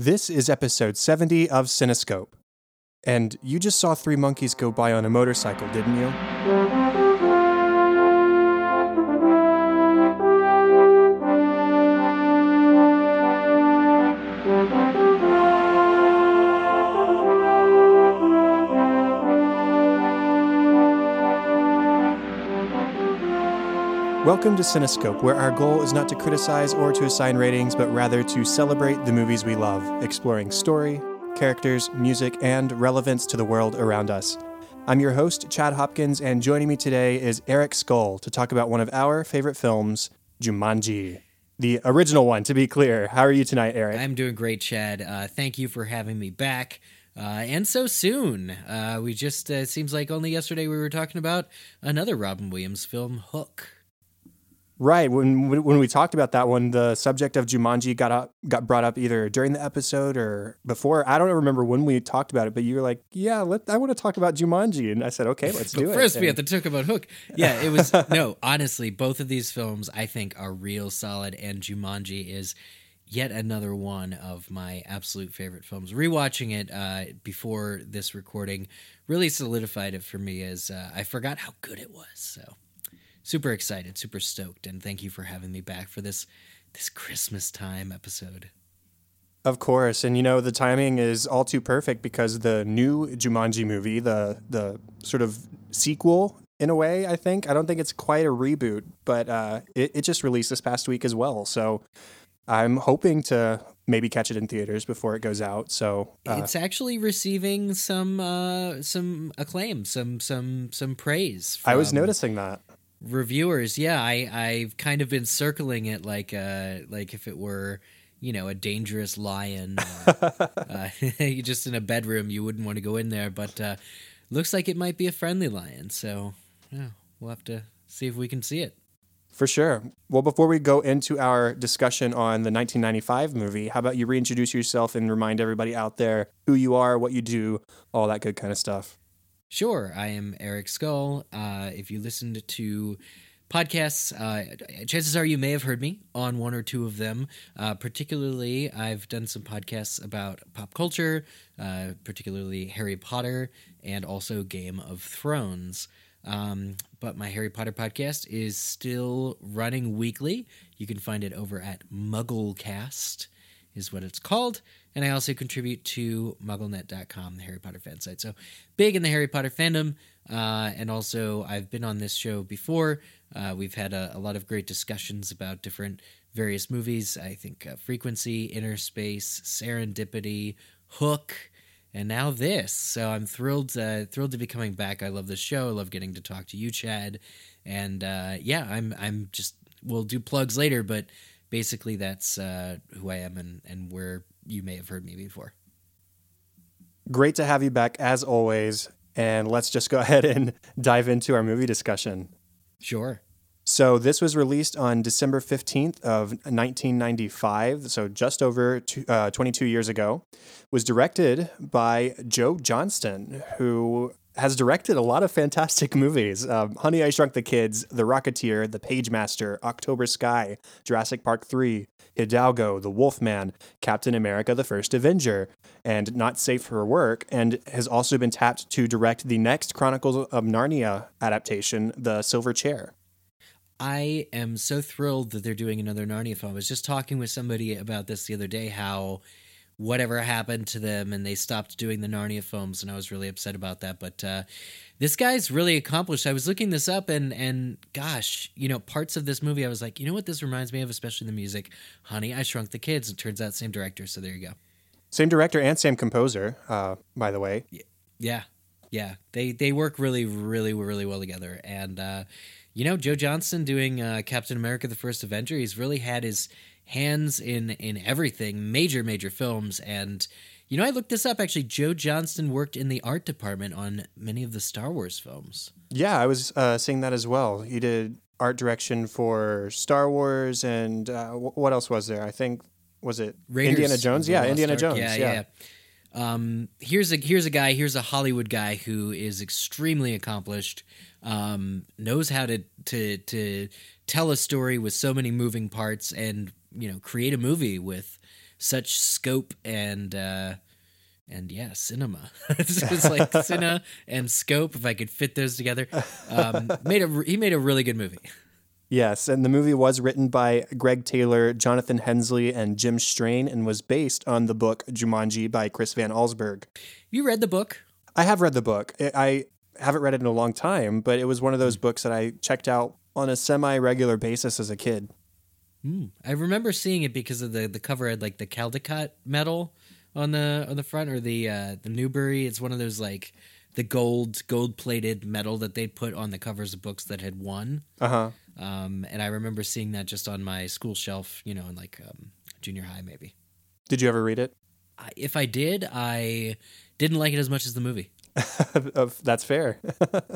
This is episode 70 of Cinescope. And you just saw three monkeys go by on a motorcycle, didn't you? Welcome to Cinescope, where our goal is not to criticize or to assign ratings, but rather to celebrate the movies we love, exploring story, characters, music, and relevance to the world around us. I'm your host, Chad Hopkins, and joining me today is Eric Scull to talk about one of our favorite films, Jumanji. The original one, to be clear. How are you tonight, Eric? I'm doing great, Chad. Uh, thank you for having me back. Uh, and so soon. Uh, we just, uh, it seems like only yesterday we were talking about another Robin Williams film, Hook. Right. When when we talked about that one, the subject of Jumanji got up, got brought up either during the episode or before. I don't remember when we talked about it, but you were like, "Yeah, let I want to talk about Jumanji," and I said, "Okay, let's do First, it." First, we And- had to talk about Hook. Yeah, it was no. Honestly, both of these films I think are real solid, and Jumanji is yet another one of my absolute favorite films. Rewatching it uh, before this recording really solidified it for me as uh, I forgot how good it was. So super excited, super stoked, and thank you for having me back for this this Christmas time episode. Of course, and you know the timing is all too perfect because the new Jumanji movie, the the sort of sequel in a way, I think. I don't think it's quite a reboot, but uh, it it just released this past week as well. So I'm hoping to maybe catch it in theaters before it goes out. So uh, it's actually receiving some uh, some acclaim, some some some praise. I was noticing that. Reviewers yeah i i've kind of been circling it like uh like if it were you know a dangerous lion or, uh, just in a bedroom you wouldn't want to go in there but uh looks like it might be a friendly lion so yeah we'll have to see if we can see it For sure. Well, before we go into our discussion on the 1995 movie, how about you reintroduce yourself and remind everybody out there who you are, what you do, all that good kind of stuff. Sure, I am Eric Scull. Uh, if you listened to podcasts, uh, chances are you may have heard me on one or two of them. Uh, particularly, I've done some podcasts about pop culture, uh, particularly Harry Potter and also Game of Thrones. Um, but my Harry Potter podcast is still running weekly. You can find it over at Mugglecast is what it's called. And I also contribute to mugglenet.com, the Harry Potter fan site. So big in the Harry Potter fandom. Uh, and also, I've been on this show before. Uh, we've had a, a lot of great discussions about different various movies. I think uh, Frequency, Inner Space, Serendipity, Hook, and now this. So I'm thrilled, uh, thrilled to be coming back. I love this show. I love getting to talk to you, Chad. And uh, yeah, I'm, I'm just. We'll do plugs later, but basically that's uh, who I am and, and where you may have heard me before. Great to have you back as always. And let's just go ahead and dive into our movie discussion. Sure. So this was released on December 15th of 1995, so just over two, uh, 22 years ago. Was directed by Joe Johnston, who has directed a lot of fantastic movies. Um, Honey, I Shrunk the Kids, The Rocketeer, The Pagemaster, October Sky, Jurassic Park 3, Hidalgo, The Wolfman, Captain America, The First Avenger, and Not Safe for Work, and has also been tapped to direct the next Chronicles of Narnia adaptation, The Silver Chair. I am so thrilled that they're doing another Narnia film. I was just talking with somebody about this the other day how whatever happened to them and they stopped doing the Narnia films and I was really upset about that. But uh, this guy's really accomplished. I was looking this up and and gosh, you know, parts of this movie I was like, you know what this reminds me of, especially the music. Honey, I Shrunk the Kids. It turns out same director, so there you go. Same director and same composer, uh, by the way. Yeah, yeah, they they work really, really, really well together. And uh, you know, Joe Johnston doing uh, Captain America: The First Avenger, he's really had his hands in in everything, major, major films. And you know, I looked this up. Actually, Joe Johnston worked in the art department on many of the Star Wars films. Yeah, I was uh, seeing that as well. He did art direction for Star Wars and uh, wh- what else was there? I think was it Raiders Indiana Jones? Yeah, Indiana Ark. Jones. Yeah, Yeah, yeah. Um, here's a here's a guy. Here's a Hollywood guy who is extremely accomplished. Um, knows how to to to tell a story with so many moving parts, and you know, create a movie with such scope and uh, and yeah, cinema. it's like cinema and scope. If I could fit those together, um, made a he made a really good movie. Yes, and the movie was written by Greg Taylor, Jonathan Hensleigh, and Jim Strain, and was based on the book Jumanji by Chris Van Allsburg. You read the book? I have read the book. I haven't read it in a long time, but it was one of those books that I checked out on a semi-regular basis as a kid. Mm. I remember seeing it because of the the cover had like the Caldecott medal on the on the front or the uh, the Newbery. It's one of those like the gold gold plated medal that they put on the covers of books that had won. Uh huh. Um, and I remember seeing that just on my school shelf, you know, in like um, junior high maybe. Did you ever read it? I, if I did, I didn't like it as much as the movie. That's fair.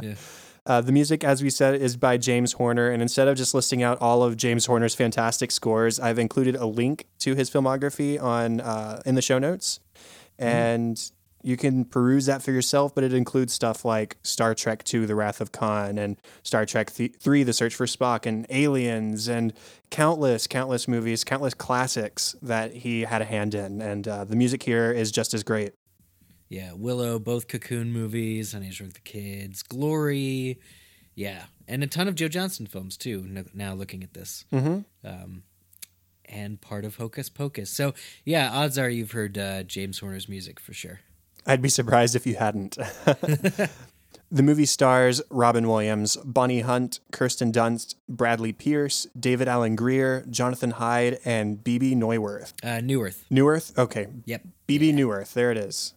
Yeah. Uh, the music, as we said, is by James Horner. And instead of just listing out all of James Horner's fantastic scores, I've included a link to his filmography on uh, in the show notes. And you can peruse that for yourself, but it includes stuff like Star Trek II, The Wrath of Khan, and Star Trek th- 3, The Search for Spock, and Aliens, and countless, countless movies, countless classics that he had a hand in. And uh, the music here is just as great. Yeah, Willow, both Cocoon movies, Honey I Shrunk the Kids, Glory, yeah, and a ton of Joe Johnston films too. Now looking at this, Mm-hmm. um, and part of Hocus Pocus. So yeah, odds are you've heard uh, James Horner's music for sure. I'd be surprised if you hadn't. the movie stars Robin Williams, Bonnie Hunt, Kirsten Dunst, Bradley Pierce, David Alan Grier, Jonathan Hyde, and Bebe Neuwirth. Uh, Neworth. Neworth? Okay. Yep. Bebe Neuwirth. There it is.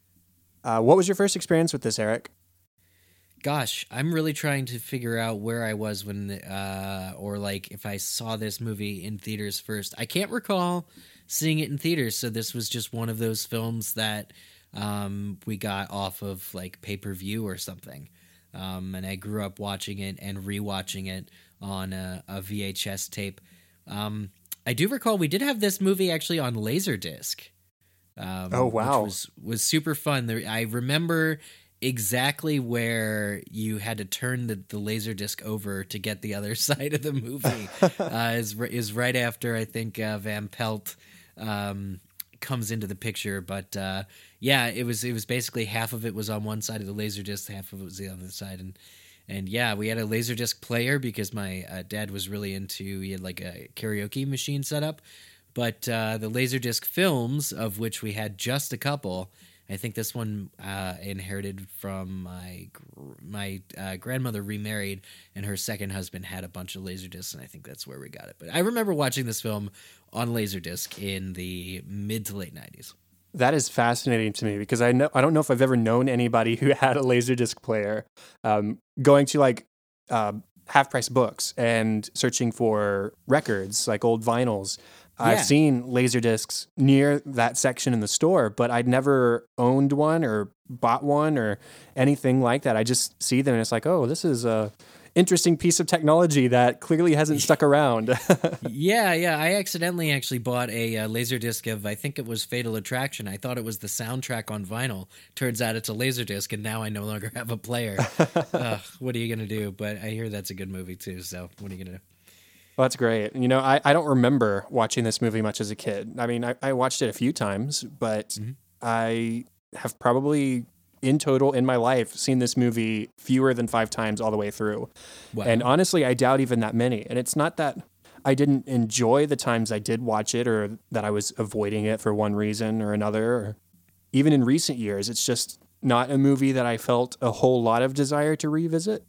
Uh, what was your first experience with this, Eric? Gosh, I'm really trying to figure out where I was when, uh, or like if I saw this movie in theaters first. I can't recall seeing it in theaters, so this was just one of those films that um, we got off of like pay per view or something. Um, and I grew up watching it and rewatching it on a, a VHS tape. Um, I do recall we did have this movie actually on Laserdisc. Um, Oh, wow. Was was super fun. There, I remember exactly where you had to turn the, the laser disc over to get the other side of the movie. uh, is is right after I think uh, Van Pelt um, comes into the picture. But uh, yeah, it was it was basically half of it was on one side of the laser disc, half of it was the other side, and and yeah, we had a laser disc player because my uh, dad was really into he had like a karaoke machine set up. But uh, the Laserdisc films, of which we had just a couple, I think this one uh, inherited from my my uh, grandmother remarried, and her second husband had a bunch of Laserdiscs, and I think that's where we got it. But I remember watching this film on Laserdisc in the mid to late nineties. That is fascinating to me because I know I don't know if I've ever known anybody who had a laserdisc player. Um, going to like uh, half price books and searching for records like old vinyls. Yeah. I've seen laser discs near that section in the store, but I'd never owned one or bought one or anything like that. I just see them and it's like, oh, this is a interesting piece of technology that clearly hasn't stuck around. yeah, yeah. I accidentally actually bought a uh, Laserdisc of I think it was Fatal Attraction. I thought it was the soundtrack on vinyl. Turns out it's a laser disc, and now I no longer have a player. Ugh, what are you gonna do? But I hear that's a good movie too. So what are you gonna do? Well, that's great. You know, I, I don't remember watching this movie much as a kid. I mean, I, I watched it a few times, but Mhm. I have probably in total in my life seen this movie fewer than five times all the way through. Wow. And honestly, I doubt even that many. And it's not that I didn't enjoy the times I did watch it or that I was avoiding it for one reason or another. Or even in recent years, it's just not a movie that I felt a whole lot of desire to revisit.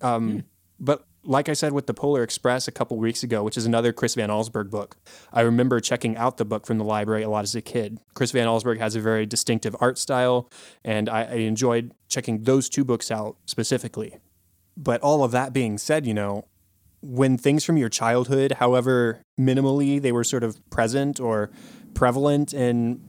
Um, But like I said with the Polar Express a couple weeks ago, which is another Chris Van Allsburg book, I remember checking out the book from the library a lot as a kid. Chris Van Allsburg has a very distinctive art style, and I, I enjoyed checking those two books out specifically. But all of that being said, you know, when things from your childhood, however minimally they were sort of present or prevalent in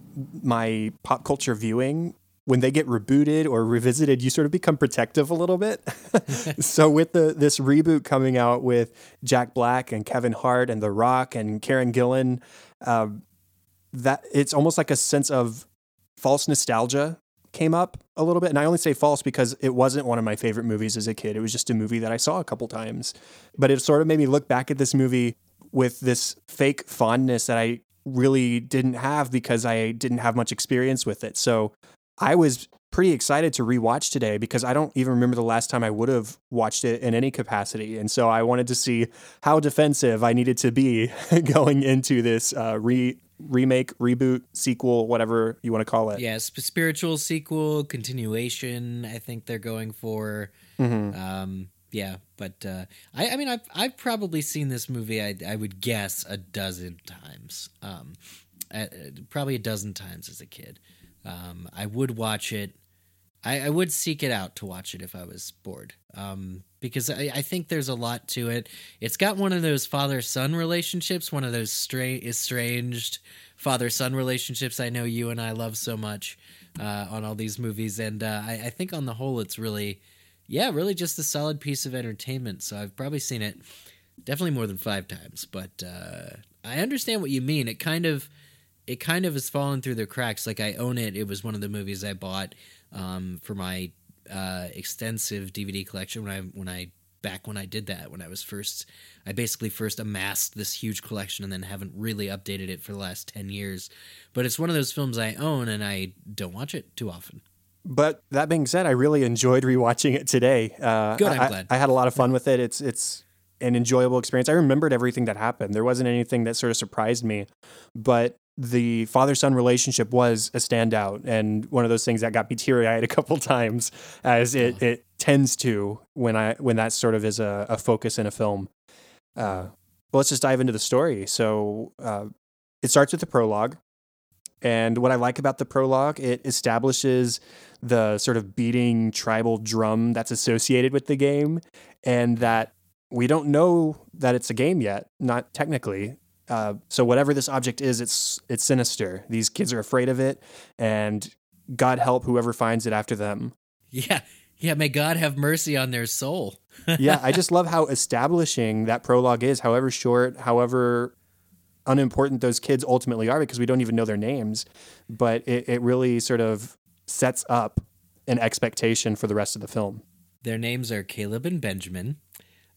my pop culture viewing, when they get rebooted or revisited, you sort of become protective a little bit. so with the this reboot coming out with Jack Black and Kevin Hart and The Rock and Karen Gillan, um, that it's almost like a sense of false nostalgia came up a little bit. And I only say false because it wasn't one of my favorite movies as a kid. It was just a movie that I saw a couple times. But it sort of made me look back at this movie with this fake fondness that I really didn't have because I didn't have much experience with it. So I was pretty excited to rewatch today because I don't even remember the last time I would have watched it in any capacity. And so I wanted to see how defensive I needed to be going into this uh, re remake, reboot, sequel, whatever you want to call it. Yes, yeah, spiritual sequel, continuation. I think they're going for. Mm-hmm. Um, yeah, but uh, I, I mean, I've I've probably seen this movie. I I would guess a dozen times. Um, probably a dozen times as a kid. Um, I would watch it. I, I, would seek it out to watch it if I was bored. Um, because I, I, think there's a lot to it. It's got one of those father son relationships, one of those stra- estranged father son relationships I know you and I love so much uh, on all these movies. And uh, I, I think on the whole, it's really, yeah, really just a solid piece of entertainment. So I've probably seen it definitely more than five times. But uh, I understand what you mean. It kind of it kind of has fallen through the cracks. Like I own it. It was one of the movies I bought um, for my uh, extensive DVD collection when I when I back when I did that when I was first I basically first amassed this huge collection and then haven't really updated it for the last 10 years. But it's one of those films I own and I don't watch it too often. But that being said, I really enjoyed rewatching it today. Uh, Good, I'm I, glad. I had a lot of fun with it. It's it's an enjoyable experience. I remembered everything that happened. There wasn't anything that sort of surprised me, but the father son relationship was a standout and one of those things that got me teary eyed a couple times, as it, it tends to when I when that sort of is a, a focus in a film. Uh, well, let's just dive into the story. So uh, it starts with the prologue. And what I like about the prologue, it establishes the sort of beating tribal drum that's associated with the game, and that we don't know that it's a game yet, not technically. Uh, so whatever this object is, it's it's sinister. These kids are afraid of it, and God help whoever finds it after them. Yeah, yeah. May God have mercy on their soul. yeah, I just love how establishing that prologue is, however short, however unimportant those kids ultimately are, because we don't even know their names. But it, it really sort of sets up an expectation for the rest of the film. Their names are Caleb and Benjamin.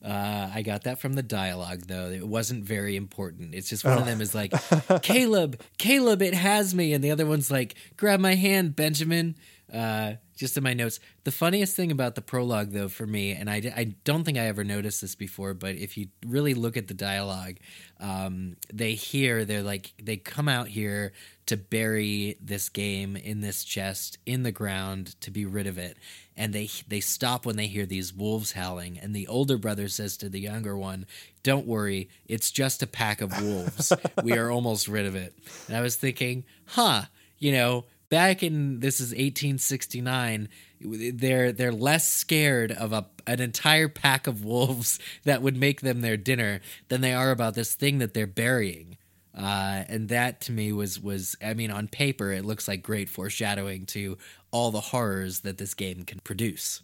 Uh, I got that from the dialogue, though. It wasn't very important. It's just one oh. of them is like, Caleb, Caleb, it has me. And the other one's like, grab my hand, Benjamin. Uh, just in my notes. The funniest thing about the prologue, though, for me, and I, I don't think I ever noticed this before, but if you really look at the dialogue, um, they hear, they're like, they come out here to bury this game in this chest in the ground to be rid of it. And they they stop when they hear these wolves howling. And the older brother says to the younger one don't worry it's just a pack of wolves. We are almost rid of it. And i was thinking huh you know back in this is 1869 they're they're less scared of a an entire pack of wolves that would make them their dinner than they are about this thing that they're burying uh, and that to me was was I mean on paper it looks like great foreshadowing to all the horrors that this game can produce.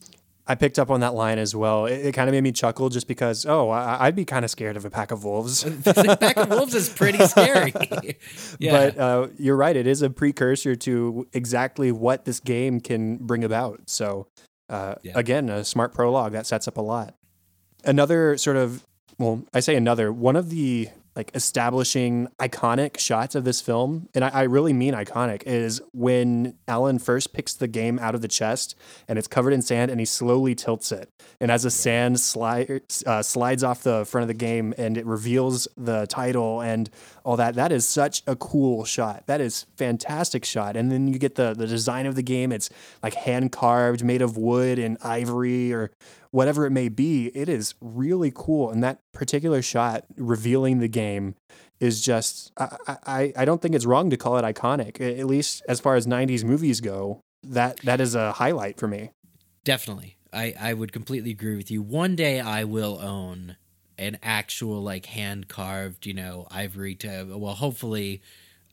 I picked up on that line as well. It, it kind of made me chuckle just because, oh, I, would be kind of scared of a pack of wolves. a pack of wolves is pretty scary. yeah. But uh, you're right. It is a precursor to exactly what this game can bring about. So, uh, yeah. again, a smart prologue that sets up a lot. Another sort of, well, I say another, one of the like establishing iconic shots of this film, and I, I, really mean iconic, is when Alan first picks the game out of the chest and it's covered in sand and he slowly tilts it. And as the sand slide, uh, slides off the front of the game and it reveals the title and all that, that is such a cool shot. That is fantastic shot. And then you get the, the design of the game. It's like hand carved, made of wood and ivory or whatever it may be, it is really cool. And that particular shot revealing the game is just, I, I, I don't think it's wrong to call it iconic, at least as far as 90s movies go. That that is a highlight for me. Definitely. I, I would completely agree with you. One day I will own an actual like hand carved, you know, ivory to well hopefully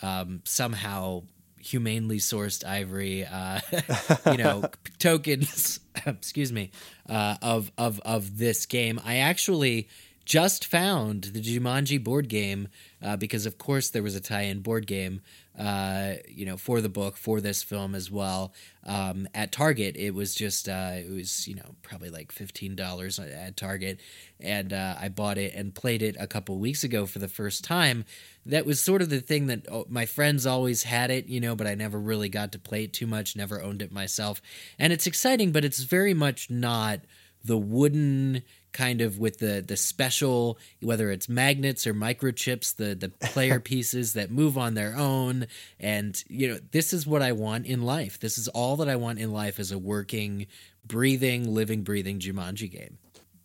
um, somehow humanely sourced ivory, uh, you know, tokens. excuse me, uh, of of of this game. I actually just found the Jumanji board game uh, because, of course, there was a tie-in board game, uh, you know, for the book for this film as well. Um, at Target, it was just uh, it was you know probably like fifteen dollars at Target, and uh, I bought it and played it a couple weeks ago for the first time. That was sort of the thing that oh, my friends always had it, you know, but I never really got to play it too much. Never owned it myself, and it's exciting, but it's very much not the wooden kind of with the the special whether it's magnets or microchips the the player pieces that move on their own. And you know this is what I want in life. This is all that I want in life is a working breathing living breathing Jumanji game.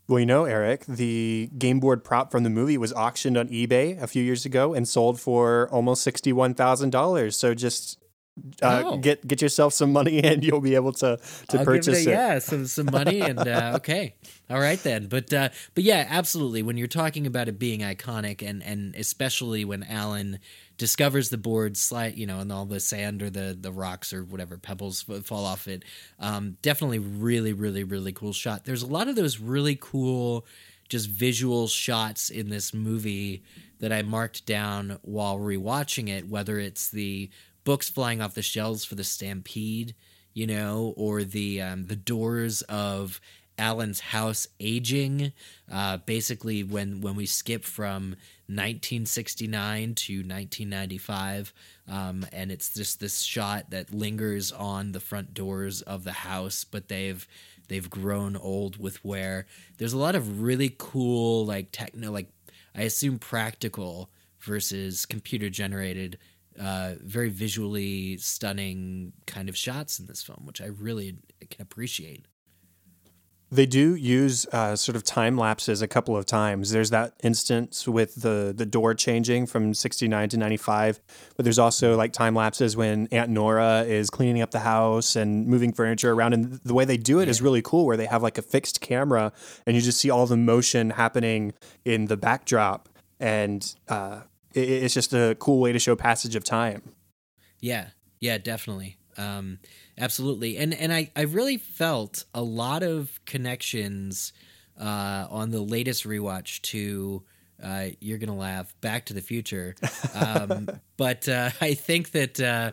Well, you know, Eric, the game board prop from the movie was auctioned on eBay a few years ago and sold for almost sixty-one thousand dollars. So just uh, oh. get get yourself some money and you'll be able to to I'll purchase it, it, Yeah, some some money and uh, okay, all right then. But uh, but yeah, absolutely. When you're talking about it being iconic and and especially when Alan discovers the board slide, you know, and all the sand or the the rocks or whatever pebbles fall off it. Um, definitely, really, really, really cool shot. There's a lot of those really cool, just visual shots in this movie that I marked down while rewatching it. Whether it's the books flying off the shelves for the Stampede, you know, or the um, the doors of Alan's house aging. Uh, basically, when when we skip from 1969 to 1995, um, and it's just this shot that lingers on the front doors of the house, but they've they've grown old with wear. There's a lot of really cool, like techno, like I assume practical versus computer generated uh, very visually stunning kind of shots in this film, which I really can appreciate. They do use uh, sort of time lapses a couple of times. There's that instance with the the door changing from 69 to 95, but there's also like time lapses when Aunt Nora is cleaning up the house and moving furniture around. And the way they do it yeah. is really cool, where they have like a fixed camera and you just see all the motion happening in the backdrop. And uh, it's just a cool way to show passage of time. Yeah, yeah, definitely. Um, absolutely. And and I, I really felt a lot of connections uh, on the latest rewatch to uh, you're gonna laugh Back to the Future, um, but uh, I think that uh,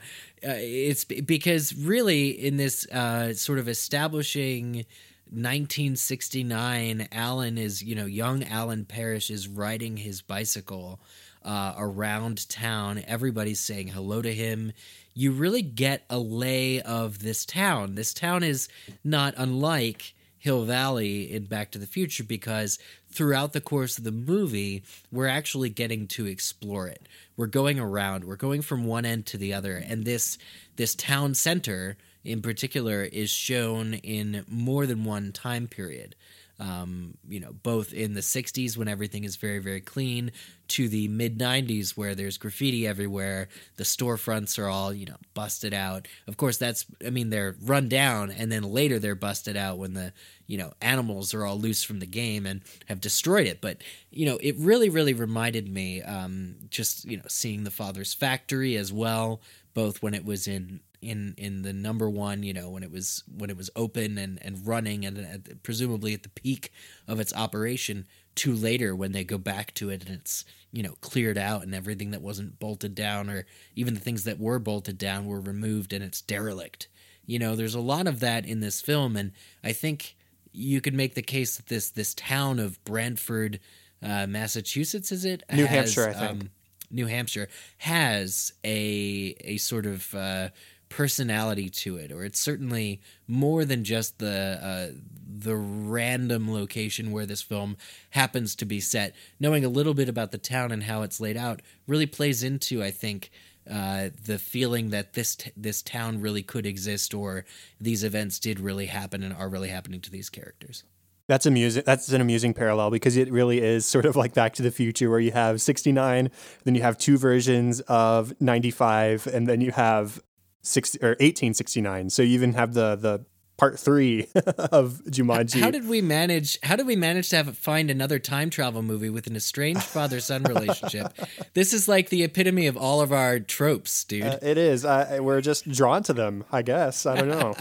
uh, it's because really in this uh, sort of establishing 1969, Alan is you know young Alan Parrish is riding his bicycle uh, around town. Everybody's saying hello to him. You really get a lay of this town. This town is not unlike Hill Valley in Back to the Future because throughout the course of the movie, we're actually getting to explore it. We're going around, we're going from one end to the other, and this this town center in particular is shown in more than one time period um, you know, both in the 60s when everything is very, very clean to the mid 90s where there's graffiti everywhere. The storefronts are all, you know, busted out. Of course, that's, I mean, they're run down and then later they're busted out when the, you know, animals are all loose from the game and have destroyed it. But, you know, it really, really reminded me um, just, you know, seeing the father's factory as well, both when it was in in in the number one you know when it was when it was open and and running and at, presumably at the peak of its operation to later when they go back to it and it's you know cleared out and everything that wasn't bolted down or even the things that were bolted down were removed and it's derelict. You know there's a lot of that in this film and i think you could make the case that this this town of brantford uh, massachusetts is it? New has, hampshire i think. um, New Hampshire has a a sort of uh, personality to it, or it's certainly more than just the uh, the random location where this film happens to be set. Knowing a little bit about the town and how it's laid out really plays into, I think, uh, the feeling that this t- this town really could exist, or these events did really happen and are really happening to these characters. That's amusing. That's an amusing parallel because it really is sort of like Back to the Future, where you have 69, then you have two versions of 95, and then you have 60 or 1869. So you even have the the part three of Jumanji. How did we manage? How did we manage to have find another time travel movie with an estranged father son relationship? this is like the epitome of all of our tropes, dude. Uh, it is. We're just drawn to them, I guess. I don't know.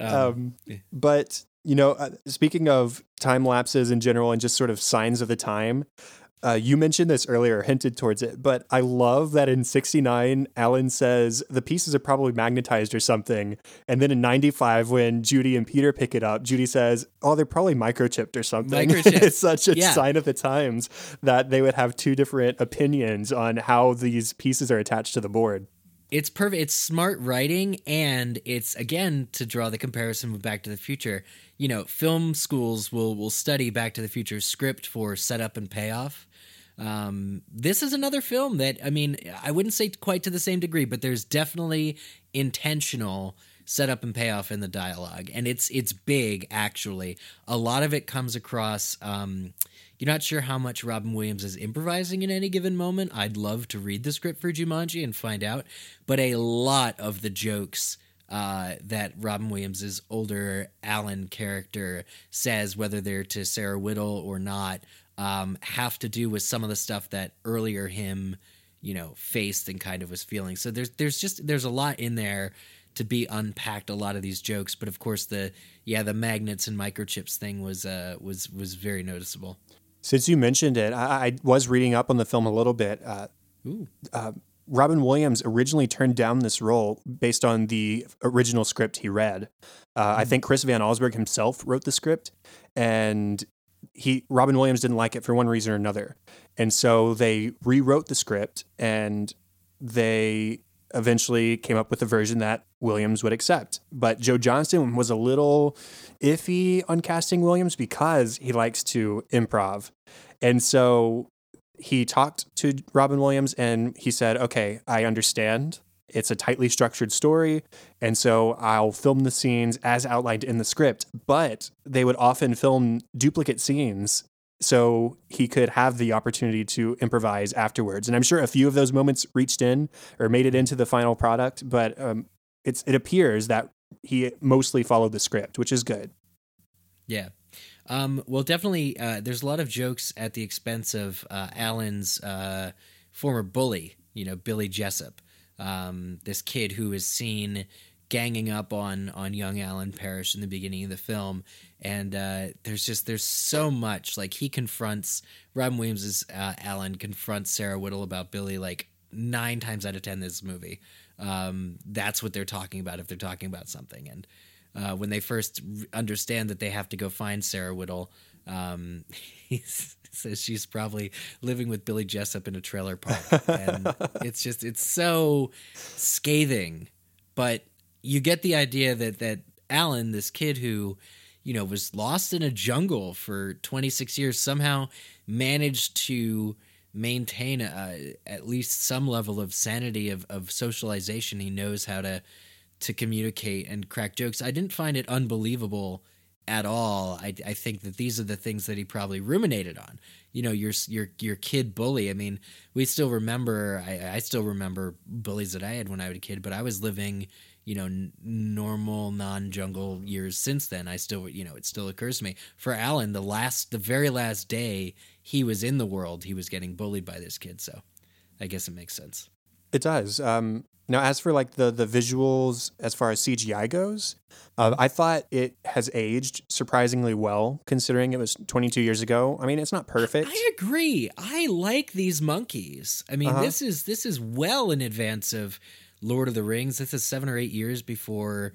um, um, but You know, uh, speaking of time lapses in general and just sort of signs of the time, uh, you mentioned this earlier, hinted towards it, but I love that in 69, Alan says the pieces are probably magnetized or something. And then in 95, when Judy and Peter pick it up, Judy says, Oh, they're probably microchipped or something. Microchipped. it's such a Yeah. sign of the times that they would have two different opinions on how these pieces are attached to the board. It's perfect. It's smart writing, and it's again to draw the comparison with Back to the Future. You know, film schools will will study Back to the Future script for setup and payoff. Um, this is another film that I mean, I wouldn't say quite to the same degree, but there's definitely intentional setup and payoff in the dialogue, and it's it's big actually. A lot of it comes across. Um, you're not sure how much Robin Williams is improvising in any given moment. I'd love to read the script for Jumanji and find out, but a lot of the jokes uh, that Robin Williams's older Alan character says, whether they're to Sarah Whittle or not, um, have to do with some of the stuff that earlier him, you know, faced and kind of was feeling. So there's there's just there's a lot in there to be unpacked. A lot of these jokes, but of course the yeah the magnets and microchips thing was uh was was very noticeable. Since you mentioned it, I, I was reading up on the film a little bit. Uh, Ooh. Robin Williams originally turned down this role based on the original script he read. Uh, I think Chris Van Allsburg himself wrote the script, and he Robin Williams didn't like it for one reason or another, and so they rewrote the script, and they eventually came up with a version that Williams would accept. But Joe Johnston was a little iffy on casting Williams because he likes to improv, and so he talked to Robin Williams and he said, Okay, I understand. It's a tightly structured story. And so I'll film the scenes as outlined in the script. But they would often film duplicate scenes so he could have the opportunity to improvise afterwards. And I'm sure a few of those moments reached in or made it into the final product. But um, it's, it appears that he mostly followed the script, which is good. Yeah. Um, well, definitely, uh, there's a lot of jokes at the expense of uh, Alan's uh, former bully, you know, Billy Jessup, um, this kid who is seen ganging up on on young Alan Parrish in the beginning of the film, and uh, there's just there's so much like he confronts Robin Williams's uh, Alan confronts Sarah Whittle about Billy like nine times out of ten this movie. Um, that's what they're talking about if they're talking about something, and uh, when they first understand that they have to go find Sarah Whittle, um, he s- says she's probably living with Billy Jessup in a trailer park, and it's just it's so scathing. But you get the idea that that Alan, this kid who you know was lost in a jungle for 26 years, somehow managed to maintain a, at least some level of sanity of, of socialization. He knows how to to communicate and crack jokes. I didn't find it unbelievable at all. I, I think that these are the things that he probably ruminated on. You know, your your your kid bully. I mean, we still remember. I, I still remember bullies that I had when I was a kid. But I was living, you know, n- normal non jungle years since then. I still, you know, it still occurs to me. For Alan, the last, the very last day he was in the world, he was getting bullied by this kid. So, I guess it makes sense. It does. Um, now, as for like the the visuals, as far as CGI goes, uh, I thought it has aged surprisingly well, considering it was 22 years ago. I mean, it's not perfect. I agree. I like these monkeys. I mean, Uh-huh. this is this is well in advance of Lord of the Rings. This is seven or eight years before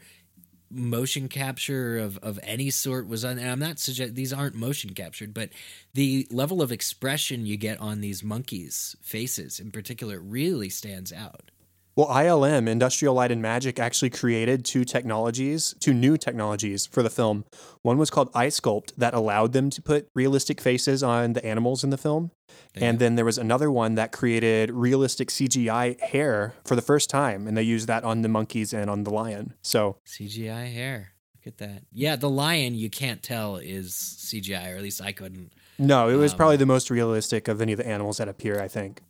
motion capture of, of any sort was on. And I'm not suggest these aren't motion captured, but the level of expression you get on these monkeys' faces in particular really stands out. Well, ILM, Industrial Light and Magic, actually created two technologies, two new technologies for the film. One was called iSculpt that allowed them to put realistic faces on the animals in the film. And then there was another one that created realistic CGI hair for the first time, and they used that on the monkeys and on the lion. So CGI hair. Look at that. Yeah, the lion you can't tell is CGI, or at least I couldn't. no, it was Um, probably the most realistic of any of the animals that appear. I think.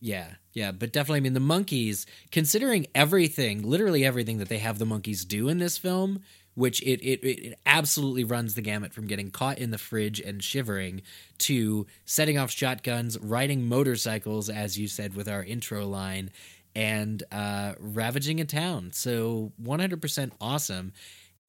Yeah, yeah, but definitely, I mean, the monkeys, considering everything, literally everything that they have the monkeys do in this film, which it, it, it absolutely runs the gamut from getting caught in the fridge and shivering to setting off shotguns, riding motorcycles, as you said with our intro line, and uh, ravaging a town. So 100% awesome.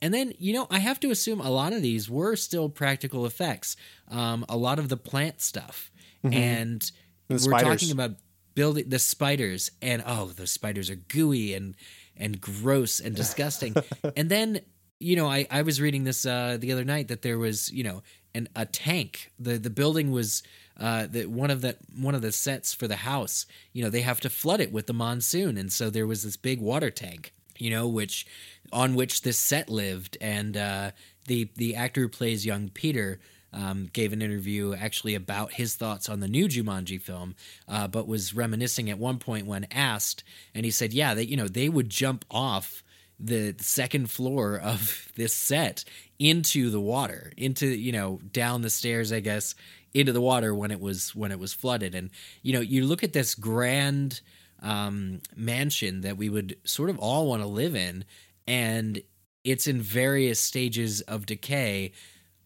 And then, you know, I have to assume a lot of these were still practical effects. Um, a lot of the plant stuff. Mhm. And we're spiders. talking about building the spiders and oh, the spiders are gooey and and gross and disgusting. and then, you know, I I was reading this uh the other night that there was, you know, an a tank. The the building was uh that one of the one of the sets for the house, you know, they have to flood it with the monsoon and so there was this big water tank, you know, which on which this set lived and uh the the actor who plays young Peter um, gave an interview actually about his thoughts on the new Jumanji film, uh, but was reminiscing at one point when asked, and he said, "Yeah, they you know they would jump off the second floor of this set into the water, into you know down the stairs, I guess, into the water when it was when it was flooded, and you know you look at this grand um, mansion that we would sort of all want to live in, and it's in various stages of decay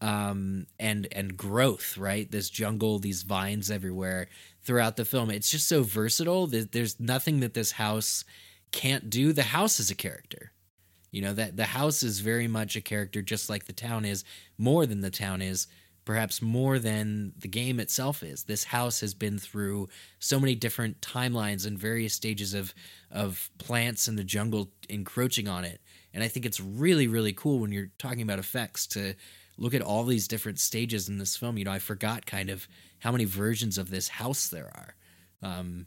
um and and growth right? This jungle these vines everywhere throughout the film. It's just so versatile there's nothing that this house can't do. The house is a character. You know that the house is very much a character just like the town is more than the town is perhaps more than the game itself is. This house has been through so many different timelines and various stages of of plants in the jungle encroaching on it. And i think it's really really cool when you're talking about effects to look at all these different stages in this film. You know, I forgot kind of how many versions of this house there are. Um,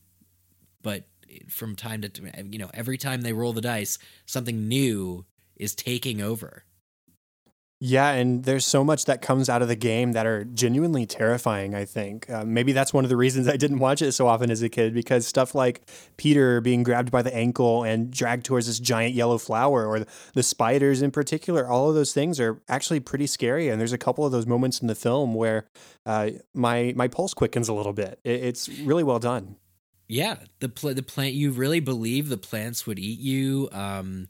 but from time to you know, every time they roll the dice, something new is taking over. Yeah, and there's so much that comes out of the game that are genuinely terrifying, I think. Uh, maybe that's one of the reasons I didn't watch it so often as a kid, because stuff like Peter being grabbed by the ankle and dragged towards this giant yellow flower, or the spiders in particular, all of those things are actually pretty scary. And there's a couple of those moments in the film where uh, my, my pulse quickens a little bit. It, it's really well done. Yeah, the pl- the plant you really believe the plants would eat you. Um,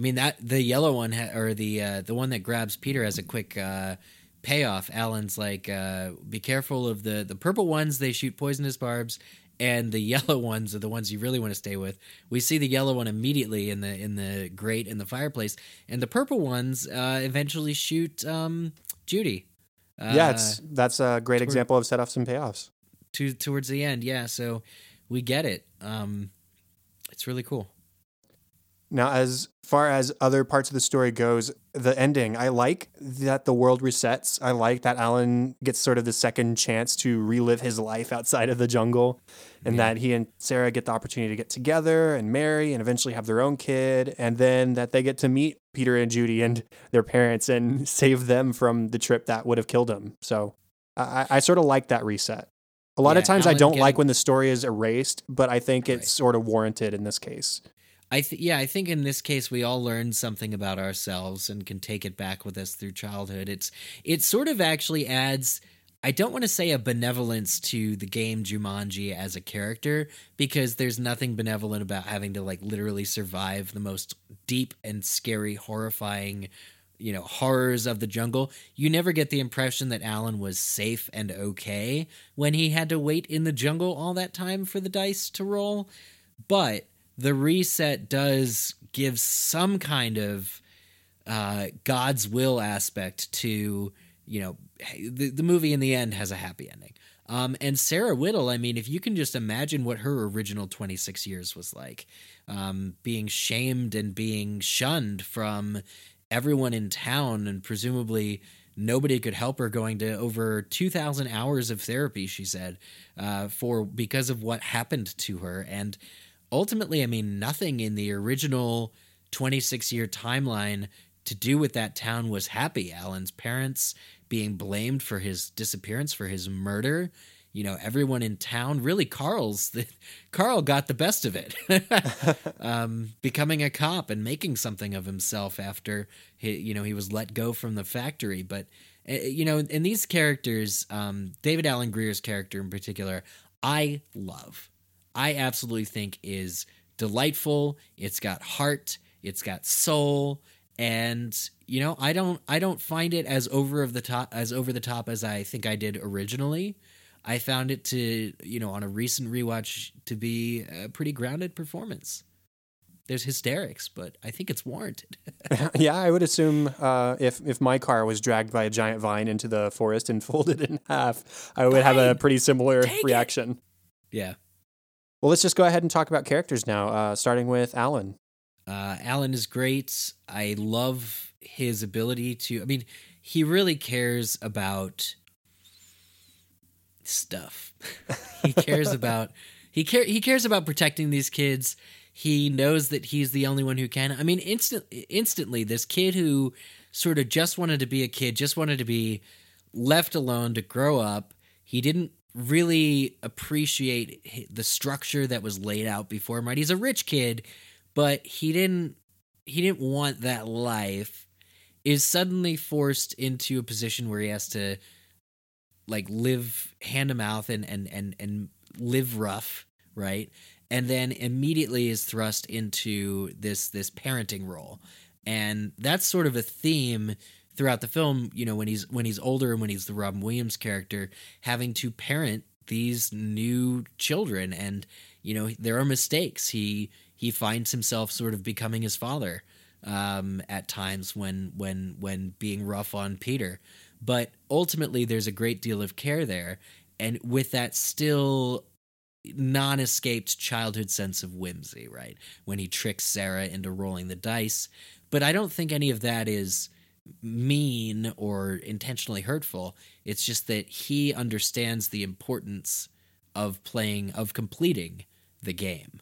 I mean that the yellow one ha- or the uh, the one that grabs Peter has a quick uh, payoff. Alan's like, uh, "Be careful of the the purple ones; they shoot poisonous barbs." And the yellow ones are the ones you really want to stay with. We see the yellow one immediately in the in the grate in the fireplace, and the purple ones uh, eventually shoot um, Judy. Uh, yeah, it's that's a great toward- example of set-offs and payoffs. to towards the end. Yeah, so we get it. Um, it's really cool. Now, as far as other parts of the story goes, the ending, I like that the world resets. I like that Alan gets sort of the second chance to relive his life outside of the jungle, and Yeah. that he and Sarah get the opportunity to get together and marry and eventually have their own kid, and then that they get to meet Peter and Judy and their parents and save them from the trip that would have killed them. So I, I sort of like that reset. A lot of Yeah, times I don't getting- like when the story is erased, but I think it's Right. sort of warranted in this case. I th- yeah, I think in this case we all learned something about ourselves and can take it back with us through childhood. It's it sort of actually adds I don't want to say a benevolence to the game Jumanji as a character because there's nothing benevolent about having to like literally survive the most deep and scary horrifying you know horrors of the jungle you never get the impression that alan was safe and okay when he had to wait in the jungle all that time for the dice to roll but the reset does give some kind of uh, God's will aspect to you know the the movie in the end has a happy ending. Um, and Sarah Whittle, I mean, if you can just imagine what her original 26 years was like, um, being shamed and being shunned from everyone in town, and presumably nobody could help her going to over 2,000 hours of therapy, she said, uh, for because of what happened to her. And ultimately, I mean, nothing in the original 26 year timeline to do with that town was happy. Alan's parents being blamed for his disappearance, for his murder. You know, everyone in town, really, Carl's, Carl got the best of it, um, becoming a cop and making something of himself after he, you know, he was let go from the factory. But, uh, you know, and these characters, um, David Alan Grier's character in particular, I love. I absolutely think is delightful. It's got heart. It's got soul. And you know, I don't I don't find it as over of the top as over the top as I think I did originally. I found it to, you know, on a recent rewatch to be a pretty grounded performance. there's hysterics, but I think it's warranted. yeah, I would assume uh, if if my car was dragged by a giant vine into the forest and folded in half, I would have a pretty similar Take it. reaction. yeah. Well, let's just go ahead and talk about characters now, uh, starting with Alan. Uh, Alan is great. I love his ability to. I mean, he really cares about stuff. he cares about he care he cares about protecting these kids. He knows that he's the only one who can. I mean, instant instantly, this kid who sort of just wanted to be a kid, just wanted to be left alone to grow up. He didn't really appreciate the structure that was laid out before him. Right? He's a rich kid, but he didn't he didn't want that life. Is suddenly forced into a position where he has to like live hand to mouth and and and and live rough, right? And then immediately is thrust into this this parenting role. And that's sort of a theme throughout the film, you know, when he's when he's older and when he's the Robin Williams character having to parent these new children and you know, there are mistakes. He he finds himself sort of becoming his father um, at times when when when being rough on Peter. But ultimately, there's a great deal of care there, and with that still non-escaped childhood sense of whimsy, right? When he tricks Sarah into rolling the dice, but I don't think any of that is mean or intentionally hurtful. It's just that he understands the importance of playing of completing the game.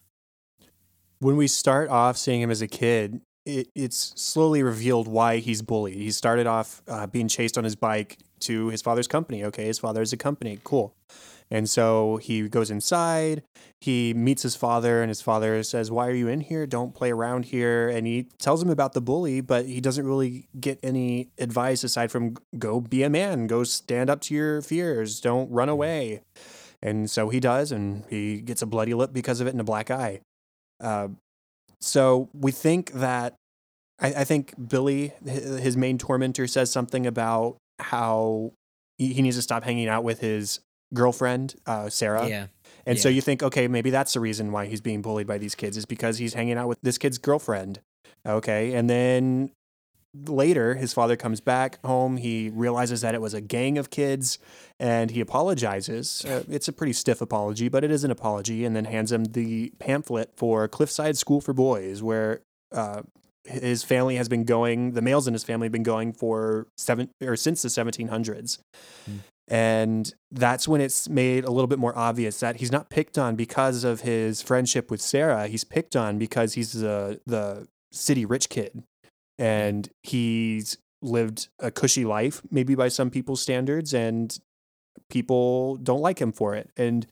When we start off seeing him as a kid, it, it's slowly revealed why he's bullied. He started off uh, being chased on his bike to his father's company. Okay, his father has a company. Cool. And so he goes inside. He meets his father, and his father says, Why are you in here? Don't play around here. And he tells him about the bully, but he doesn't really get any advice aside from go be a man, go stand up to your fears, don't run away. And so he does, and he gets a bloody lip because of it and a black eye. Uh, so we think that I, I think Billy, his main tormentor, says something about how he, he needs to stop hanging out with his girlfriend, uh, Sarah. yeah. And so you think, okay, maybe that's the reason why he's being bullied by these kids is because he's hanging out with this kid's girlfriend. Okay. And then later, his father comes back home. He realizes that it was a gang of kids and he apologizes. Uh, it's a pretty stiff apology, but it is an apology. And then hands him the pamphlet for Cliffside School for Boys, where uh, his family has been going, the males in his family have been going for seven or since the 1700s. And that's when it's made a little bit more obvious that he's not picked on because of his friendship with Sarah. He's picked on because he's the the city rich kid, and he's lived a cushy life, maybe by some people's standards, and people don't like him for it. And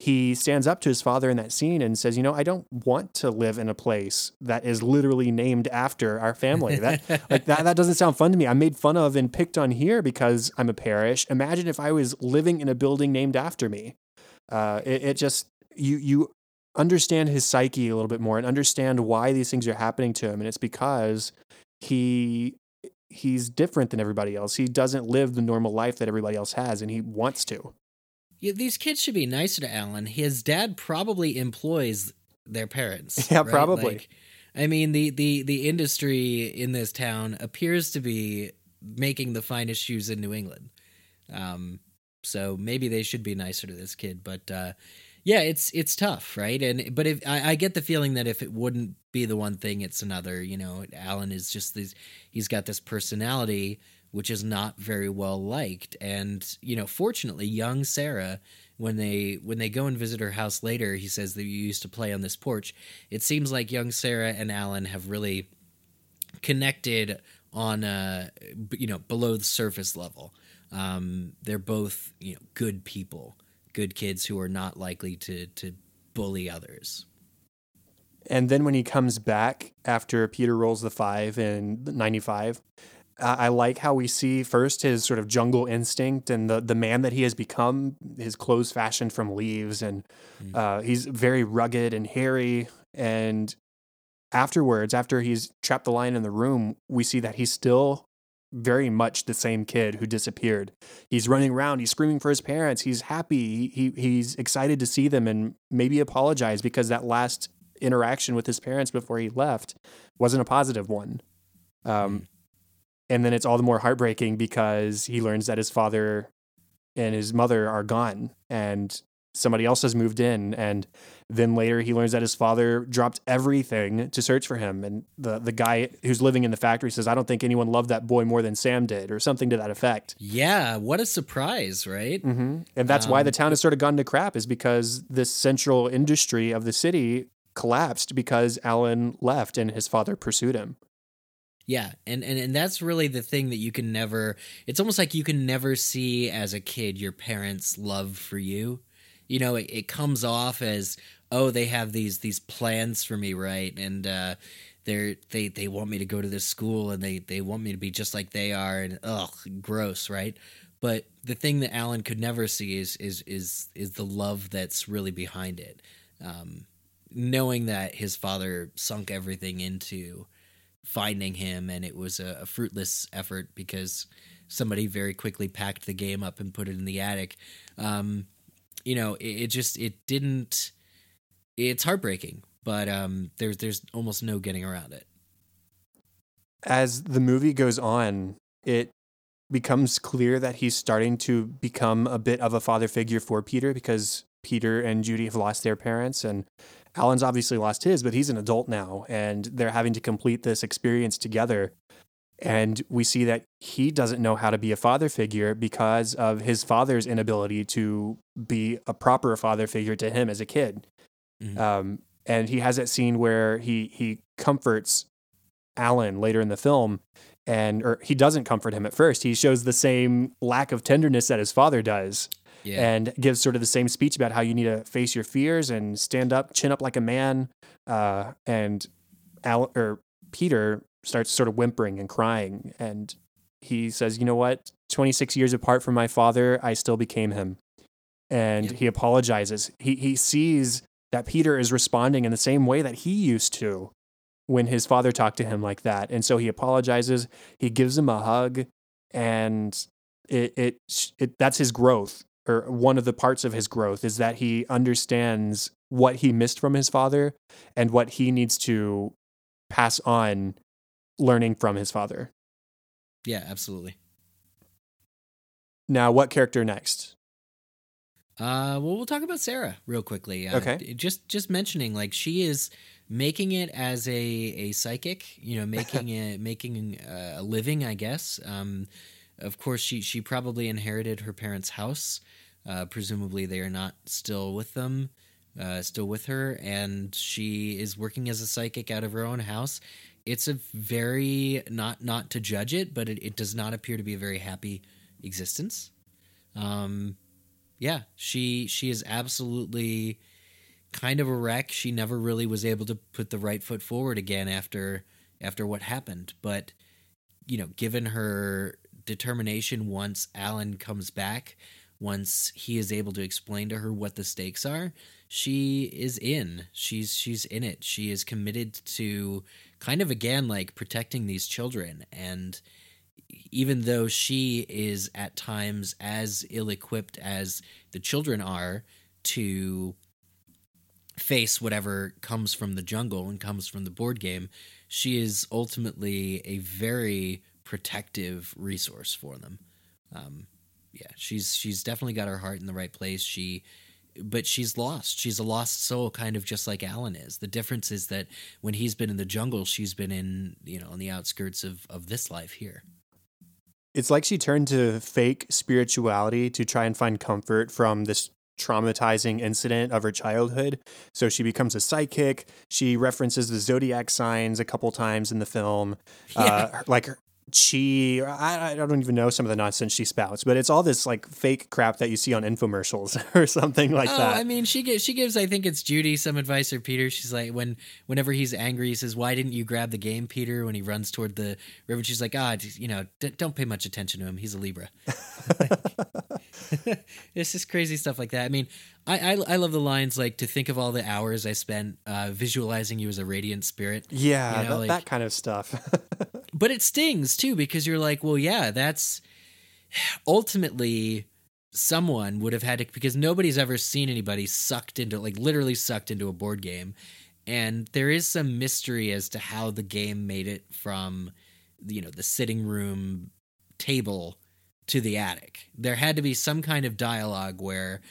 he stands up to his father in that scene and says, "You know, I don't want to live in a place that is literally named after our family. That like that that doesn't sound fun to me. I'm made fun of and picked on here because I'm a Parrish. Imagine if I was living in a building named after me. Uh, it, it just you you understand his psyche a little bit more and understand why these things are happening to him, and it's because he he's different than everybody else. He doesn't live the normal life that everybody else has, and he wants to. Yeah, these kids should be nicer to Alan. His dad probably employs their parents. Yeah, right? probably. Like, I mean, the, the the industry in this town appears to be making the finest shoes in New England. Um, so maybe they should be nicer to this kid. But uh, yeah, it's it's tough, right? And but if I, I get the feeling that if it wouldn't be the one thing, it's another. You know, Alan is just this. He's got this personality which is not very well liked. And you know, fortunately, young Sarah, when they when they go and visit her house later, he says that you used to play on this porch. It seems like young Sarah and Alan have really connected on a you know below the surface level. Um, they're both you know good people, good kids who are not likely to to bully others. And then when he comes back after Peter rolls the five in '95, uh, I like how we see first his sort of jungle instinct and the the man that he has become. His clothes fashioned from leaves, and uh, he's very rugged and hairy. And afterwards, after he's trapped the lion in the room, we see that he's still very much the same kid who disappeared. He's running around. He's screaming for his parents. He's happy. He, he he's excited to see them and maybe apologize because that last interaction with his parents before he left wasn't a positive one. Um, and then it's all the more heartbreaking because he learns that his father and his mother are gone and somebody else has moved in and then later he learns that his father dropped everything to search for him and the the guy who's living in the factory says I don't think anyone loved that boy more than Sam did or something to that effect. Yeah, what a surprise, right? Mm-hmm. And that's um, why the town has sort of gone to crap is because this central industry of the city collapsed because Alan left and his father pursued him. Yeah, and, and and that's really the thing that you can never it's almost like you can never see as a kid your parents' love for you. You know, it, it comes off as, oh, they have these these plans for me, right? And uh they're they they want me to go to this school and they they want me to be just like they are and ugh, gross, right? But the thing that Alan could never see is is is is the love that's really behind it. Um, knowing that his father sunk everything into finding him, and it was a, a fruitless effort because somebody very quickly packed the game up and put it in the attic. Um, you know, it, it, just it didn't. It's heartbreaking, but um, there's there's almost no getting around it. As the movie goes on, it becomes clear that he's starting to become a bit of a father figure for Peter because Peter and Judy have lost their parents and Alan's obviously lost his, but he's an adult now and they're having to complete this experience together. And we see that he doesn't know how to be a father figure because of his father's inability to be a proper father figure to him as a kid. Mm-hmm. Um, and he has that scene where he he comforts Alan later in the film, and or he doesn't comfort him at first. He shows the same lack of tenderness that his father does, yeah. and gives sort of the same speech about how you need to face your fears and stand up, chin up like a man. Uh, and Al or Peter starts sort of whimpering and crying, and he says, "You know what? Twenty six years apart from my father, I still became him." And yeah. he apologizes. He he sees that Peter is responding in the same way that he used to when his father talked to him like that. And so he apologizes. He gives him a hug, and it, it, it that's his growth or one of the parts of his growth is that he understands what he missed from his father and what he needs to pass on learning from his father. Yeah, absolutely. Now, what character next? Uh, well, we'll talk about Sarah real quickly. Uh, okay. Just just mentioning, like, she is making it as a a psychic. You know, making it making a living, I guess. Um, of course, she she probably inherited her parents' house. Uh, presumably, they are not still with them, uh, still with her, and she is working as a psychic out of her own house. It's a very not not to judge it, but it, it does not appear to be a very happy existence. Um, yeah, she she is absolutely kind of a wreck. She never really was able to put the right foot forward again after after what happened. But you know, given her determination once Alan comes back, once he is able to explain to her what the stakes are, she is in. She's she's in it. She is committed to kind of again like protecting these children and even though she is at times as ill-equipped as the children are to face whatever comes from the jungle and comes from the board game, she is ultimately a very protective resource for them. Um, yeah, she's she's definitely got her heart in the right place. She but she's lost. She's a lost soul, kind of just like Alan is. The difference is that when he's been in the jungle, she's been in, you know, on the outskirts of, of this life here. It's like she turned to fake spirituality to try and find comfort from this traumatizing incident of her childhood. So she becomes a psychic. She references the zodiac signs a couple times in the film. Yeah. Uh, like she I, I don't even know some of the nonsense she spouts but it's all this like fake crap that you see on infomercials or something like oh, that. I mean she gives she gives i think it's judy some advice or peter. She's like when whenever he's angry he says why didn't you grab the game peter? When he runs toward the river she's like ah you know d- don't pay much attention to him. He's a libra. It's just crazy stuff like that. I mean I, I, I love the lines like to think of all the hours I spent uh, visualizing you as a radiant spirit. Yeah, you know, that, like, that kind of stuff. But it stings too because you're like, well, yeah, that's ultimately someone would have had to because nobody's ever seen anybody sucked into like literally sucked into a board game and there is some mystery as to how the game made it from you know the sitting room table to the attic. There had to be some kind of dialogue where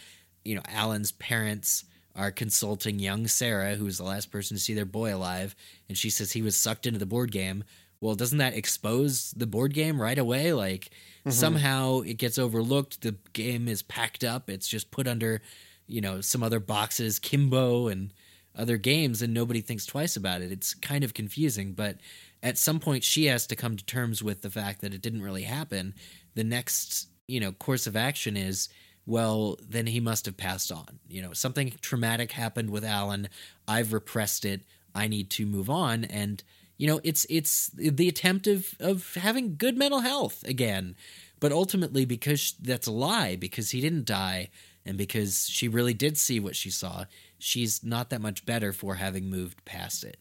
you know Alan's parents are consulting young Sarah, who's the last person to see their boy alive, and she says he was sucked into the board game. Well, doesn't that expose the board game right away? Like mm-hmm. somehow it gets overlooked. The game is packed up. It's just put under, you know, some other boxes, Kimbo and other games, and nobody thinks twice about it. It's kind of confusing, but at some point she has to come to terms with the fact that it didn't really happen. The next, you know, course of action is well, then he must have passed on. You know, something traumatic happened with Alan. I've repressed it. I need to move on. And, you know, it's it's the attempt of of having good mental health again. But ultimately, because that's a lie, because he didn't die, and because she really did see what she saw, she's not that much better for having moved past it.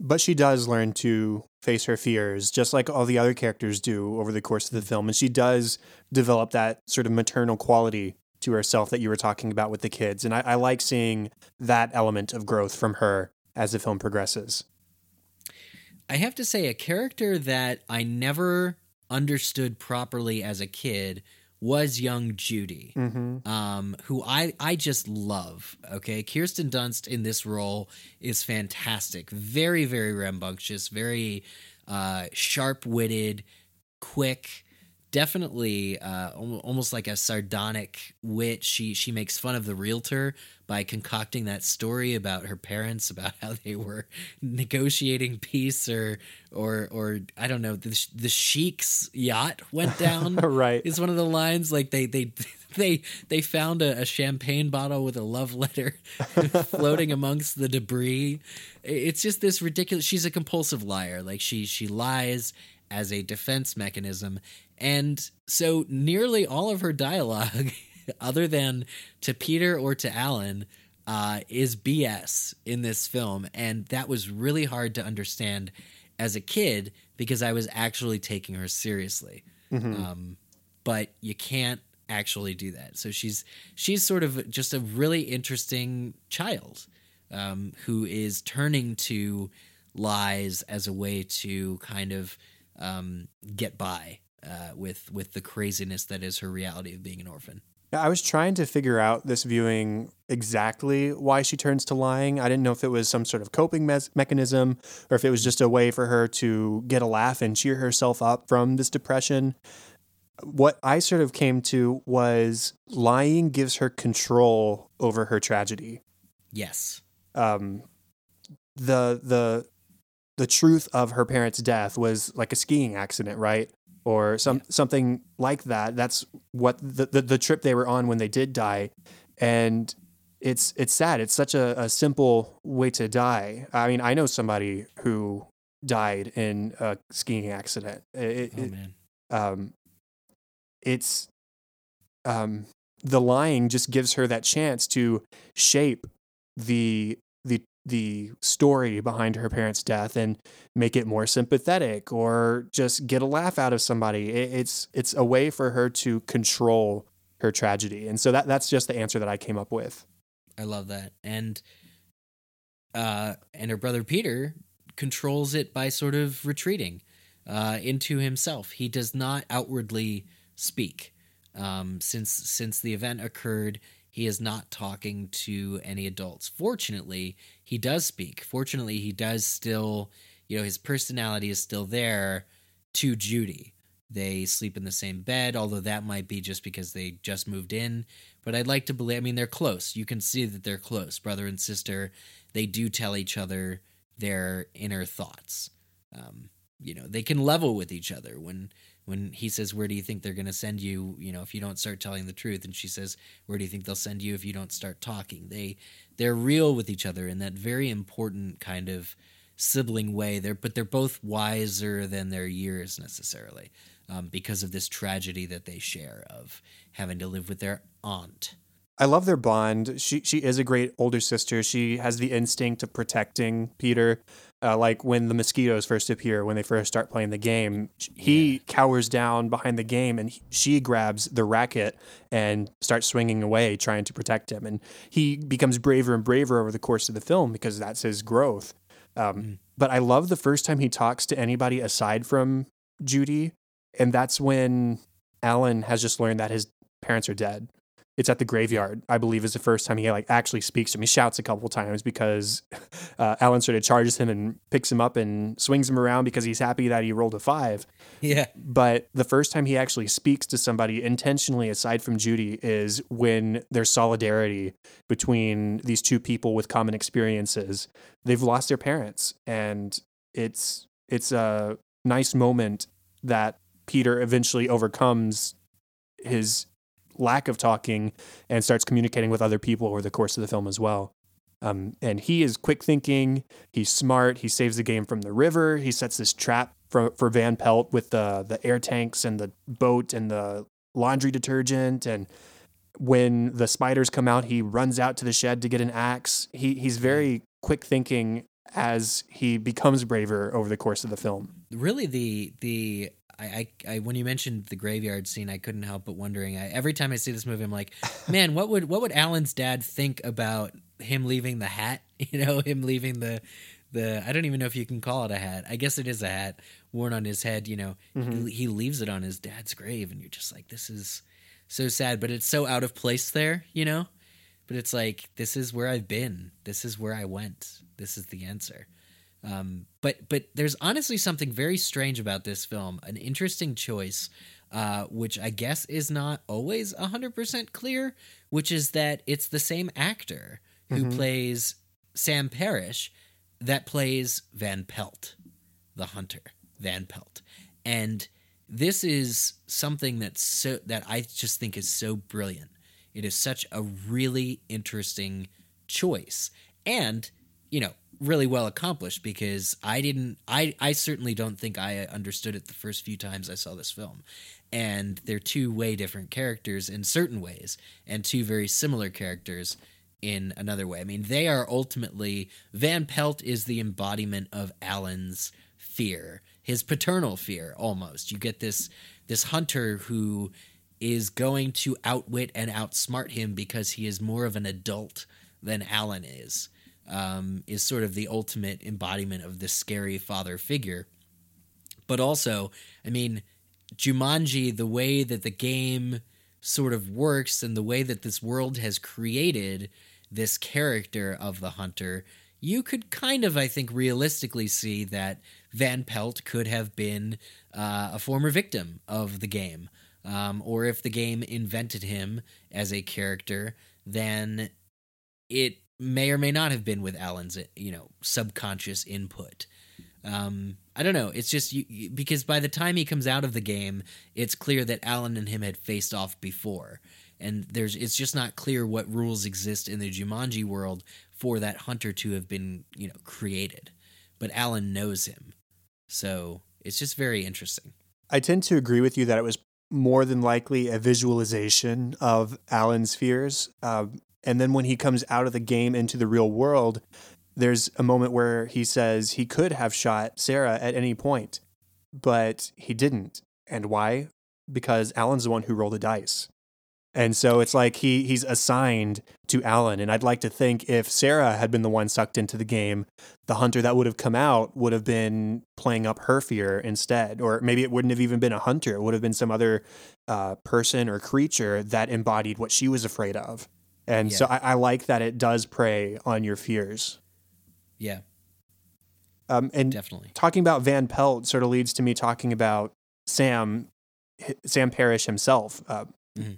But she does learn to face her fears, just like all the other characters do over the course of the film. And she does develop that sort of maternal quality to herself that you were talking about with the kids. And I, I like seeing that element of growth from her as the film progresses. I have to say, a character that I never understood properly as a kid was young Judy, mm-hmm. um, who I I just love. Okay, Kirsten Dunst in this role is fantastic. Very very rambunctious, very uh, sharp witted, quick definitely uh, almost like a sardonic wit. She she makes fun of the realtor by concocting that story about her parents about how they were negotiating peace or or or I don't know the the sheik's yacht went down. right, is one of the lines like they they. They they found a, a champagne bottle with a love letter floating amongst the debris. It's just this ridiculous. She's a compulsive liar. Like she she lies as a defense mechanism. And so nearly all of her dialogue, other than to Peter or to Alan, uh, is BS in this film. And that was really hard to understand as a kid because I was actually taking her seriously. Mm-hmm. Um, but you can't actually do that. So she's she's sort of just a really interesting child um, who is turning to lies as a way to kind of um, get by uh, with with the craziness that is her reality of being an orphan. I was trying to figure out this viewing exactly why she turns to lying. I didn't know if it was some sort of coping me- mechanism or if it was just a way for her to get a laugh and cheer herself up from this depression. What I sort of came to was lying gives her control over her tragedy. Yes. Um, the the the truth of her parents' death was like a skiing accident, right? Or some yeah. something like that. That's what the, the, the trip they were on when they did die, and it's it's sad. It's such a, a simple way to die. I mean, I know somebody who died in a skiing accident. It, oh it, man. Um, it's um, the lying just gives her that chance to shape the the story behind her parents' death and make it more sympathetic or just get a laugh out of somebody. It's it's a way for her to control her tragedy. And so that that's just the answer that I came up with. I love that. And uh and her brother Peter controls it by sort of retreating uh into himself. He does not outwardly speak. Um since since the event occurred, he is not talking to any adults. Fortunately, he does speak. Fortunately, he does still, you know, his personality is still there to Judy. They sleep in the same bed, although that might be just because they just moved in. But I'd like to believe, I mean, they're close. You can see that they're close, brother and sister. They do tell each other their inner thoughts. Um, you know, they can level with each other when when he says, "Where do you think they're going to send you?" You know, if you don't start telling the truth, and she says, "Where do you think they'll send you if you don't start talking?" They they're real with each other in that very important kind of sibling way. They're but they're both wiser than their years necessarily, um, because of this tragedy that they share of having to live with their aunt I love their bond. She she is a great older sister. She has the instinct of protecting Peter. Uh, like when the mosquitoes first appear, when they first start playing the game, he yeah. cowers down behind the game, and he, she grabs the racket and starts swinging away, trying to protect him. And he becomes braver and braver over the course of the film because that's his growth. Um, mm. But I love the first time he talks to anybody aside from Judy, and that's when Alan has just learned that his parents are dead it's at the graveyard i believe is the first time he like actually speaks to him he shouts a couple times because uh, alan sort of charges him and picks him up and swings him around because he's happy that he rolled a five. Yeah. But the first time he actually speaks to somebody intentionally aside from judy is when there's solidarity between these two people with common experiences. They've lost their parents and it's it's a nice moment that peter eventually overcomes his lack of talking and starts communicating with other people over the course of the film as well. Um, and he is quick thinking. He's smart. He saves the game from the river. He sets this trap for, for Van Pelt with the the air tanks and the boat and the laundry detergent. And when the spiders come out, he runs out to the shed to get an axe. He he's very quick thinking as he becomes braver over the course of the film. Really, the the I, I, I, when you mentioned the graveyard scene, I couldn't help but wondering. I, every time I see this movie, I'm like, man, what would what would Alan's dad think about him leaving the hat? You know, him leaving the the I don't even know if you can call it a hat. I guess it is a hat worn on his head. You know, mm-hmm. he, he leaves it on his dad's grave, and you're just like, this is so sad, but it's so out of place there. You know, but it's like this is where I've been. This is where I went. This is the answer. Um, but but there's honestly something very strange about this film, an interesting choice, uh, which I guess is not always hundred percent clear, which is that it's the same actor who mm-hmm. plays Sam Parrish that plays Van Pelt, the hunter, Van Pelt, and this is something that's so that I just think is so brilliant. It is such a really interesting choice, and you know really well accomplished because I didn't I I certainly don't think I understood it the first few times I saw this film. And they're two way different characters in certain ways and two very similar characters in another way. I mean, they are ultimately Van Pelt is the embodiment of Alan's fear, his paternal fear almost. You get this this hunter who is going to outwit and outsmart him because he is more of an adult than Alan is um, is sort of the ultimate embodiment of the scary father figure. But also, I mean, Jumanji, the way that the game sort of works and the way that this world has created this character of the hunter, you could kind of, I think, realistically see that Van Pelt could have been uh, a former victim of the game. Um, or if the game invented him as a character, then it may or may not have been with Alan's, you know, subconscious input. Um, I don't know. It's just you, because by the time he comes out of the game, it's clear that Alan and him had faced off before, and there's it's just not clear what rules exist in the Jumanji world for that hunter to have been you know created. But Alan knows him, so it's just very interesting. I tend to agree with you that it was more than likely a visualization of Alan's fears. Uh, and then when he comes out of the game into the real world, there's a moment where he says he could have shot Sarah at any point, but he didn't. And why? Because Alan's the one who rolled the dice. And so it's like he he's assigned to Alan. And I'd like to think if Sarah had been the one sucked into the game, the hunter that would have come out would have been playing up her fear instead. Or maybe it wouldn't have even been a hunter. It would have been some other uh, person or creature that embodied what she was afraid of. And yeah. so I, I, like that it does prey on your fears. Yeah. Um, and definitely talking about Van Pelt sort of leads to me talking about Sam, Sam Parrish himself. Uh, mm-hmm.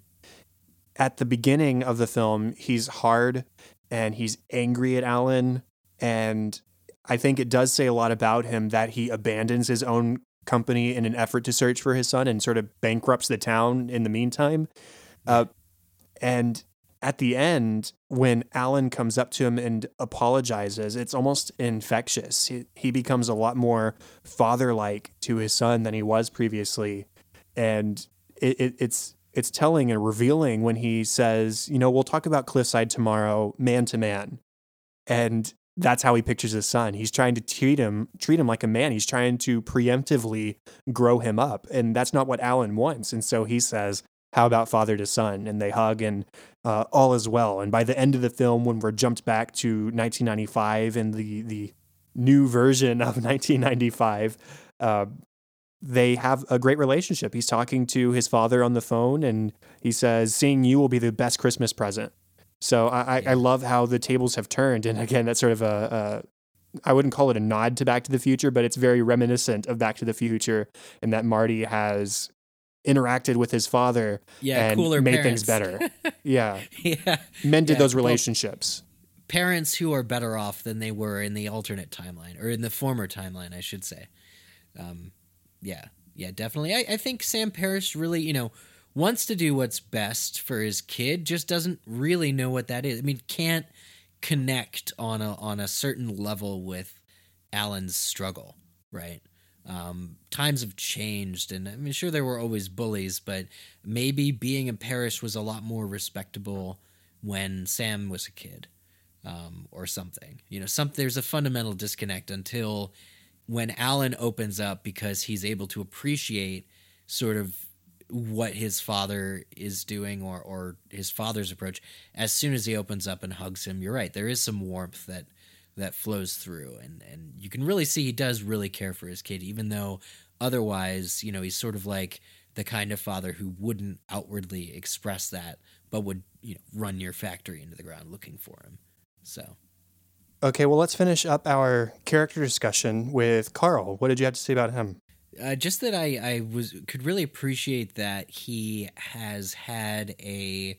At the beginning of the film, he's hard and he's angry at Alan. And I think it does say a lot about him that he abandons his own company in an effort to search for his son and sort of bankrupts the town in the meantime. Uh, and at the end, when Alan comes up to him and apologizes, it's almost infectious. He, he becomes a lot more father like to his son than he was previously. And it, it, it's it's telling and revealing when he says, you know, we'll talk about Cliffside tomorrow, man to man. And that's how he pictures his son. He's trying to treat him treat him like a man. He's trying to preemptively grow him up, and that's not what Alan wants. And so he says, "How about father to son?" And they hug, and uh, all is well. And by the end of the film, when we're jumped back to 1995 and the the new version of 1995, uh, they have a great relationship. He's talking to his father on the phone, and he says, "Seeing you will be the best Christmas present." So I, I love how the tables have turned, and again, that's sort of a, a I wouldn't call it a nod to Back to the Future, but it's very reminiscent of Back to the Future, and that Marty has interacted with his father yeah, and made parents. things better. yeah, yeah. mended Yeah, those well- relationships. parents who are better off than they were in the alternate timeline or in the former timeline, I should say. Um, yeah, yeah, definitely. I, I think Sam Parrish really, you know, wants to do what's best for his kid, just doesn't really know what that is. I mean, can't connect on a on a certain level with Alan's struggle, right? Um, times have changed, and I mean, sure there were always bullies, but maybe being in Parrish was a lot more respectable when Sam was a kid um, or something. You know, some there's a fundamental disconnect until when Alan opens up because he's able to appreciate sort of what his father is doing or or his father's approach. As soon as he opens up and hugs him, you're right. There is some warmth that that flows through and and you can really see he does really care for his kid even though otherwise you know he's sort of like the kind of father who wouldn't outwardly express that but would you know run your factory into the ground looking for him so Okay, well, let's finish up our character discussion with Carl. What did you have to say about him? uh, just that I, I was could really appreciate that he has had a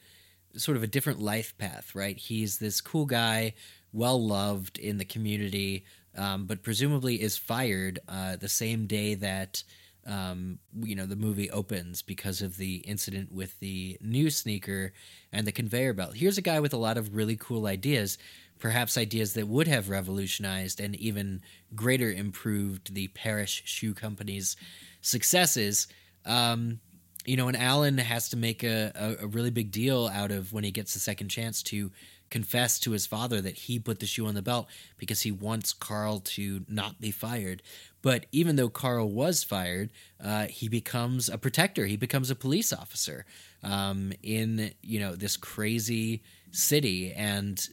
sort of a different life path, right? He's this cool guy, well loved in the community, um, but presumably is fired uh, the same day that um, you know the movie opens because of the incident with the new sneaker and the conveyor belt. Here's a guy with a lot of really cool ideas, perhaps ideas that would have revolutionized and even greater improved the Parrish Shoe Company's successes. Um, you know, and Alan has to make a, a, a really big deal out of when he gets the second chance to confess to his father that he put the shoe on the belt because he wants Carl to not be fired. But even though Carl was fired, uh, he becomes a protector. He becomes a police officer um, in you know this crazy city and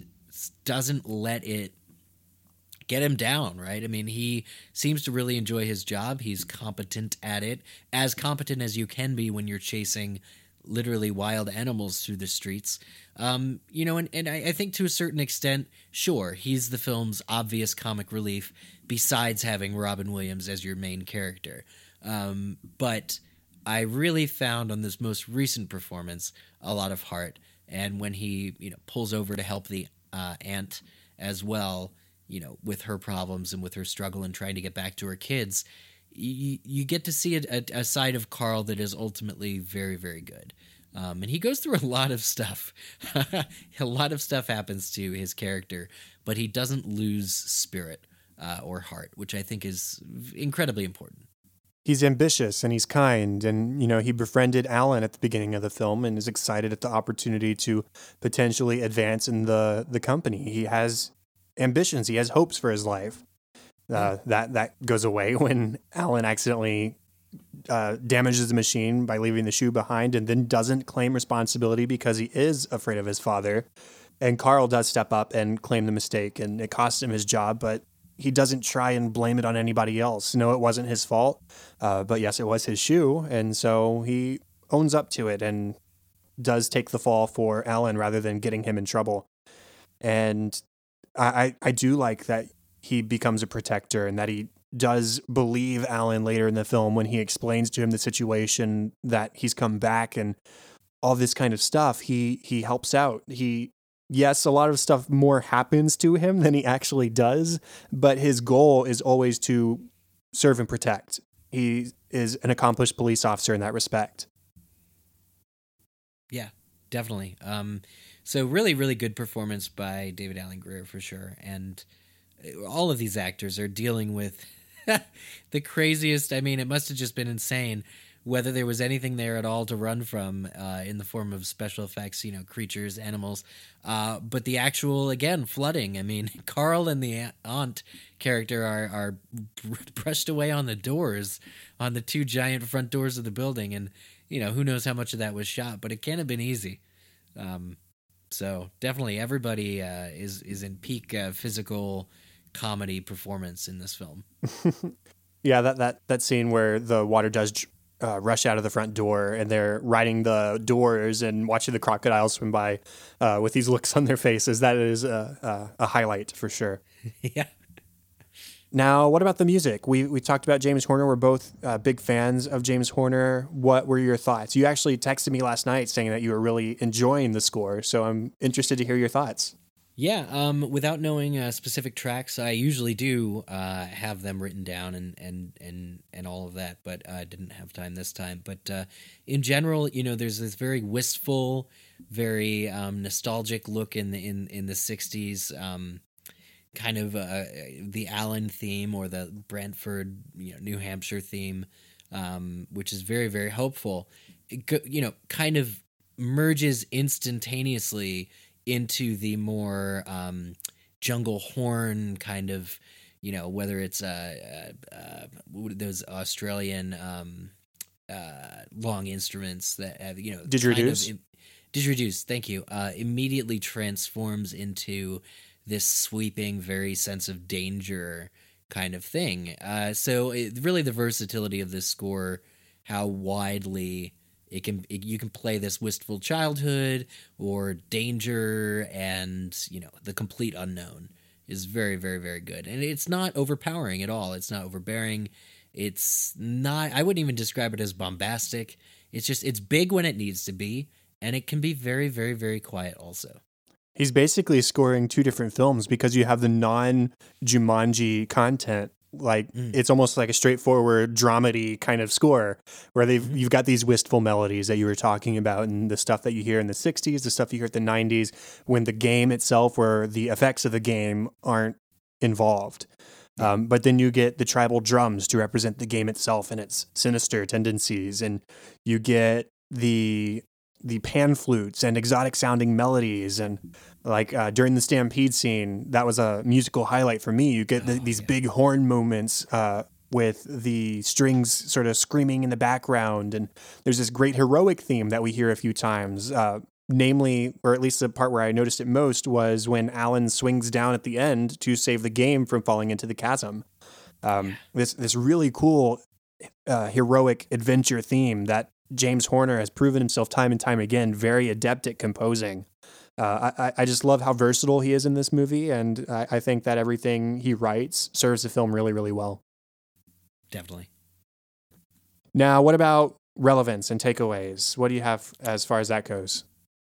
doesn't let it get him down, right? I mean, he seems to really enjoy his job. He's competent at it, as competent as you can be when you're chasing literally wild animals through the streets. Um, you know, and, and I, I think to a certain extent, sure, he's the film's obvious comic relief, besides having Robin Williams as your main character. Um, but I really found on this most recent performance a lot of heart. And when he, you know, pulls over to help the uh, aunt as well, you know, with her problems and with her struggle and trying to get back to her kids, you, you get to see a, a, a side of Carl that is ultimately very, very good. Um, and he goes through a lot of stuff. a lot of stuff happens to his character, but he doesn't lose spirit uh, or heart, which I think is incredibly important. He's ambitious and he's kind, and you know he befriended Alan at the beginning of the film and is excited at the opportunity to potentially advance in the the company. He has ambitions. He has hopes for his life. Uh, that that goes away when Alan accidentally uh, damages the machine by leaving the shoe behind, and then doesn't claim responsibility because he is afraid of his father. And Carl does step up and claim the mistake, and it costs him his job, but he doesn't try and blame it on anybody else. No, it wasn't his fault, uh, but yes, it was his shoe, and so he owns up to it and does take the fall for Alan rather than getting him in trouble. And I, I, I do like that he becomes a protector and that he does believe Alan later in the film when he explains to him the situation that he's come back and all this kind of stuff. He he helps out. He yes, a lot of stuff more happens to him than he actually does, but his goal is always to serve and protect. He is an accomplished police officer in that respect. Yeah, definitely. Um, so really, really good performance by David Alan Grier for sure, and all of these actors are dealing with the craziest. I mean, it must have just been insane whether there was anything there at all to run from uh, in the form of special effects, you know, creatures, animals. Uh, but the actual, again, flooding. I mean, Carl and the aunt character are, are brushed away on the doors, on the two giant front doors of the building. And, you know, who knows how much of that was shot, but it can't have been easy. Um, so definitely everybody uh, is, is in peak uh, physical comedy performance in this film. yeah, that, that, that scene where the water does uh, rush out of the front door and they're riding the doors and watching the crocodiles swim by uh, with these looks on their faces. That is a, a, a highlight for sure. yeah. Now, what about the music? We, we talked about James Horner. We're both uh, big fans of James Horner. What were your thoughts? You actually texted me last night saying that you were really enjoying the score. So I'm interested to hear your thoughts. Yeah, um, without knowing uh, specific tracks, I usually do uh, have them written down and and and and all of that, but I didn't have time this time. But uh, in general, you know, there's this very wistful, very um, nostalgic look in the in in the '60s. Um, kind of uh, the Alan theme or the Brantford, you know, New Hampshire theme, um, which is very very hopeful. It, you know, kind of merges instantaneously into the more um, jungle horn kind of, you know, whether it's uh, uh, uh those Australian um, uh, long instruments that have, you know, didgeridoo. Didgeridoo, thank you. Uh, immediately transforms into this sweeping, very sense of danger kind of thing. Uh, so it, really, the versatility of this score, how widely it can it, you can play this wistful childhood or danger and you know the complete unknown is very very very good. And it's not overpowering at all. It's not overbearing. It's not i wouldn't even describe it as bombastic. It's just it's big when it needs to be and it can be very very very quiet also. He's basically scoring two different films because you have the non jumanji content like mm. it's almost like a straightforward dramedy kind of score where they've mm-hmm. you've got these wistful melodies that you were talking about and the stuff that you hear in the 60s the stuff you hear at the 90s when the game itself where the effects of the game aren't involved um, but then you get the tribal drums to represent the game itself and its sinister tendencies and you get the the pan flutes and exotic sounding melodies and like uh, during the stampede scene that was a musical highlight for me you get the, oh, these yeah. big horn moments uh, with the strings sort of screaming in the background and there's this great heroic theme that we hear a few times uh, namely or at least the part where i noticed it most was when alan swings down at the end to save the game from falling into the chasm um, yeah. this this really cool uh, heroic adventure theme that James Horner has proven himself time and time again very adept at composing. Uh, I, I just love how versatile he is in this movie, and I, I think that everything he writes serves the film really, really well. Definitely. Now, what about relevance and takeaways? What do you have as far as that goes?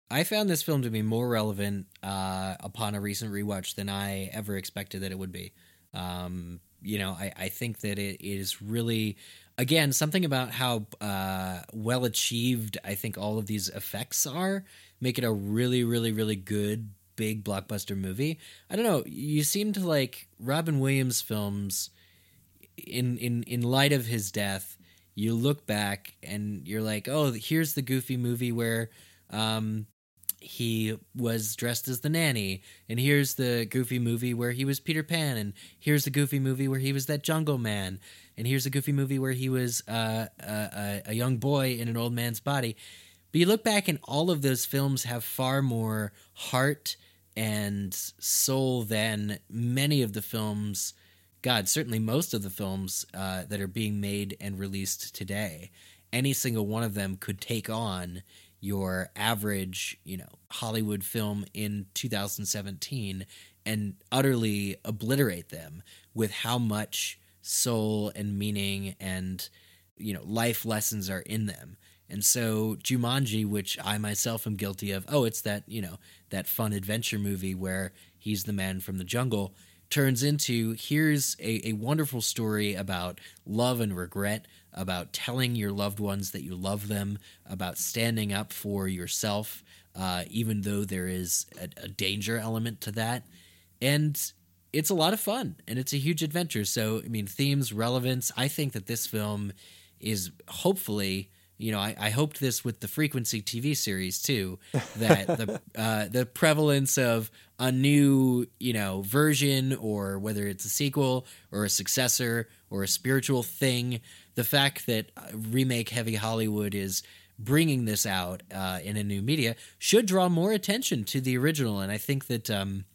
I found this film to be more relevant uh, upon a recent rewatch than I ever expected that it would be. Um, you know, I, I think that it is really again something about how uh, well achieved I think all of these effects are make it a really really really good big blockbuster movie. I don't know. You seem to like Robin Williams films. In in in light of his death, you look back and you're like, oh, here's the goofy movie where um, he was dressed as the nanny and here's the goofy movie where he was peter pan and here's the goofy movie where he was that jungle man and here's a goofy movie where he was uh, a, a young boy in an old man's body. But you look back and all of those films have far more heart and soul than many of the films god certainly most of the films uh, that are being made and released today. Any single one of them could take on your average, you know, Hollywood film in 2017 and utterly obliterate them with how much soul and meaning and you know life lessons are in them. And so Jumanji, which I myself am guilty of, oh, it's that, you know, that fun adventure movie where he's the man from the jungle, turns into here's a, a wonderful story about love and regret, about telling your loved ones that you love them, about standing up for yourself, uh, even though there is a, a danger element to that. And it's a lot of fun and it's a huge adventure. So, I mean, themes, relevance. I think that this film is hopefully you know, I, I hoped this with the frequency TV series too, that the uh, the prevalence of a new you know version or whether it's a sequel or a successor or a spiritual thing, the fact that remake heavy Hollywood is bringing this out uh, in a new media should draw more attention to the original, and I think that um,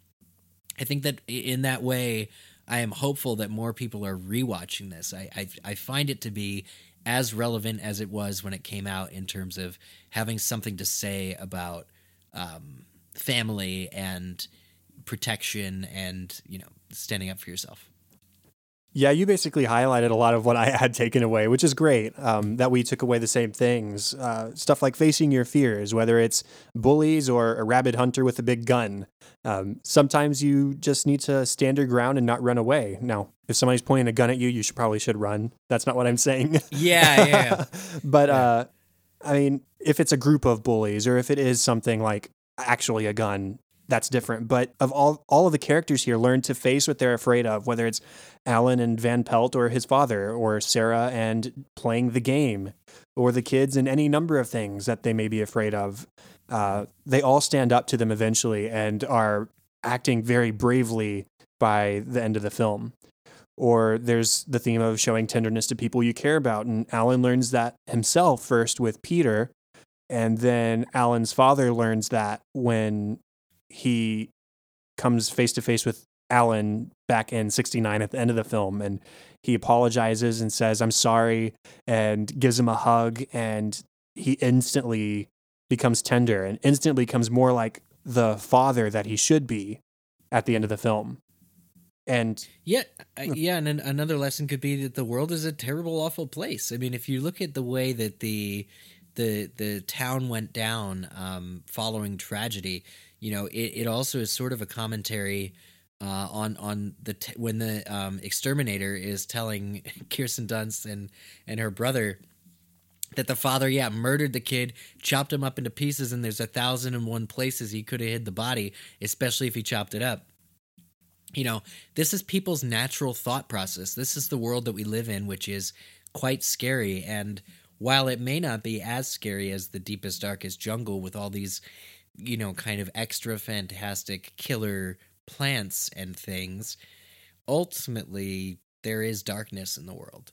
I think that in that way. I am hopeful that more people are rewatching this. I, I, I find it to be as relevant as it was when it came out in terms of having something to say about um, family and protection and you know standing up for yourself yeah you basically highlighted a lot of what i had taken away which is great um, that we took away the same things uh, stuff like facing your fears whether it's bullies or a rabid hunter with a big gun um, sometimes you just need to stand your ground and not run away now if somebody's pointing a gun at you, you should probably should run. That's not what I'm saying. Yeah, yeah. but yeah. uh, I mean, if it's a group of bullies or if it is something like actually a gun, that's different. But of all all of the characters here, learn to face what they're afraid of, whether it's Alan and Van Pelt or his father, or Sarah and playing the game, or the kids and any number of things that they may be afraid of. Uh, they all stand up to them eventually and are acting very bravely by the end of the film or there's the theme of showing tenderness to people you care about. And Alan learns that himself first with Peter. And then Alan's father learns that when he comes face to face with Alan back in 69 at the end of the film. And he apologizes and says, I'm sorry, and gives him a hug. And he instantly becomes tender and instantly becomes more like the father that he should be at the end of the film. And yeah, yeah, and another lesson could be that the world is a terrible, awful place. I mean, if you look at the way that the the the town went down um, following tragedy, you know, it, it also is sort of a commentary uh, on on the t- when the um, exterminator is telling Kirsten Dunst and and her brother that the father, yeah, murdered the kid, chopped him up into pieces, and there's a thousand and one places he could have hid the body, especially if he chopped it up you know, this is people's natural thought process. This is the world that we live in, which is quite scary. And while it may not be as scary as the deepest, darkest jungle with all these, you know, kind of extra fantastic killer plants and things, ultimately, there is darkness in the world.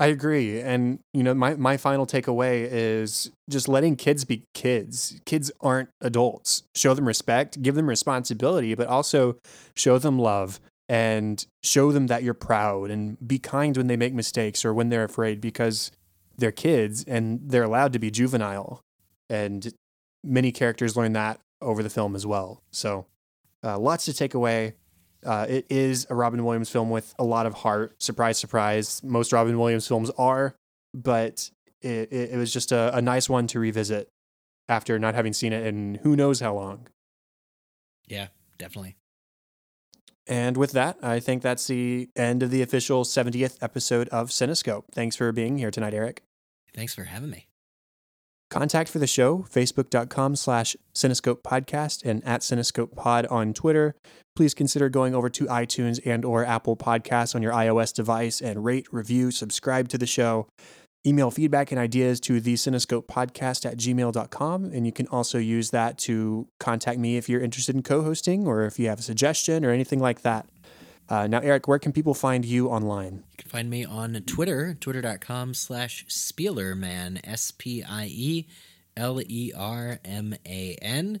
I agree. And, you know, my, my final takeaway is just letting kids be kids. Kids aren't adults. Show them respect, give them responsibility, but also show them love and show them that you're proud and be kind when they make mistakes or when they're afraid because they're kids and they're allowed to be juvenile. And many characters learn that over the film as well. So, uh, lots to take away. Uh, it is a Robin Williams film with a lot of heart. Surprise, surprise. Most Robin Williams films are, but it, it, it was just a, a nice one to revisit after not having seen it in who knows how long. Yeah, definitely. And with that, I think that's the end of the official 70th episode of Cinescope. Thanks for being here tonight, Eric. Thanks for having me. Contact for the show, facebook.com slash Cinescope Podcast and at Cinescope Pod on Twitter. Please consider going over to iTunes and or Apple Podcasts on your iOS device and rate, review, subscribe to the show. Email feedback and ideas to the Cinescope Podcast at gmail.com. And you can also use that to contact me if you're interested in co-hosting or if you have a suggestion or anything like that. Uh, now, Eric, where can people find you online? You can find me on Twitter, twitter.com slash Spielerman, S P I E L E R M A N.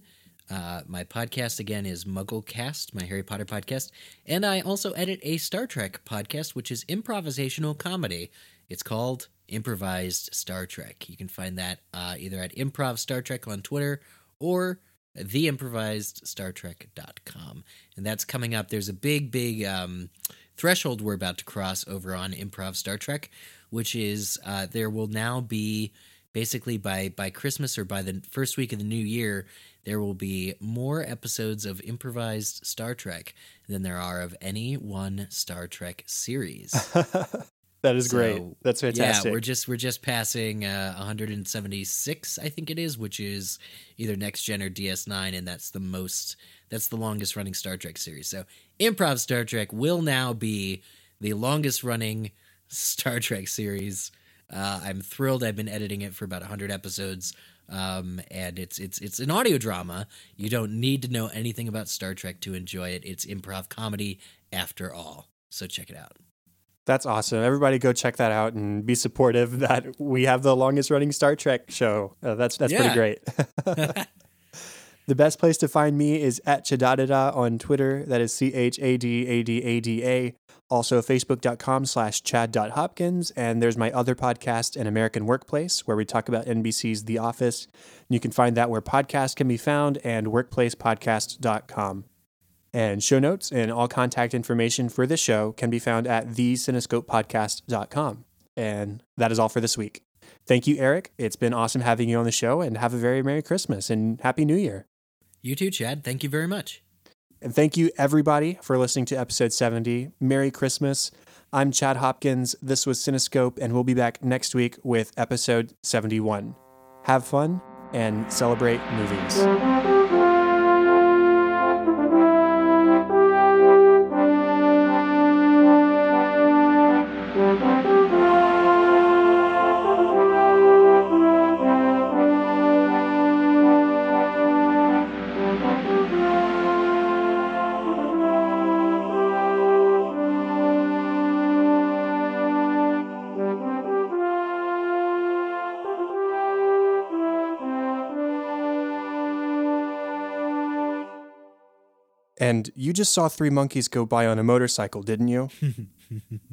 Uh, my podcast again is Mugglecast, my Harry Potter podcast, and I also edit a Star Trek podcast, which is improvisational comedy. It's called Improvised Star Trek. You can find that uh, either at Improv Star Trek on Twitter or theimprovisedstartrek.com. And that's coming up. There's a big, big um, threshold we're about to cross over on Improv Star Trek, which is uh, there will now be basically by by Christmas or by the first week of the new year, there will be more episodes of improvised Star Trek than there are of any one Star Trek series. That is so, great. That's fantastic. Yeah, we're just we're just passing uh, 176, I think it is, which is either next gen or DS9, and that's the most that's the longest running Star Trek series. So, Improv Star Trek will now be the longest running Star Trek series. Uh, I'm thrilled. I've been editing it for about 100 episodes, um, and it's it's it's an audio drama. You don't need to know anything about Star Trek to enjoy it. It's improv comedy after all. So check it out. That's awesome. Everybody go check that out and be supportive that we have the longest running Star Trek show. Uh, that's that's Yeah. pretty great. the best place to find me is at Chadadada on Twitter. That is C H A D A D A D A. Also facebook.com slash chad.hopkins. And there's my other podcast, An American Workplace, where we talk about NBC's The Office. You can find that where podcasts can be found and workplacepodcast.com. And show notes and all contact information for this show can be found at thecinescopepodcast.com. And that is all for this week. Thank you, Eric. It's been awesome having you on the show, and have a very Merry Christmas and Happy New Year. You too, Chad. Thank you very much. And thank you, everybody, for listening to episode 70. Merry Christmas. I'm Chad Hopkins. This was Cinescope, and we'll be back next week with episode 71. Have fun and celebrate movies. And you just saw three monkeys go by on a motorcycle, didn't you?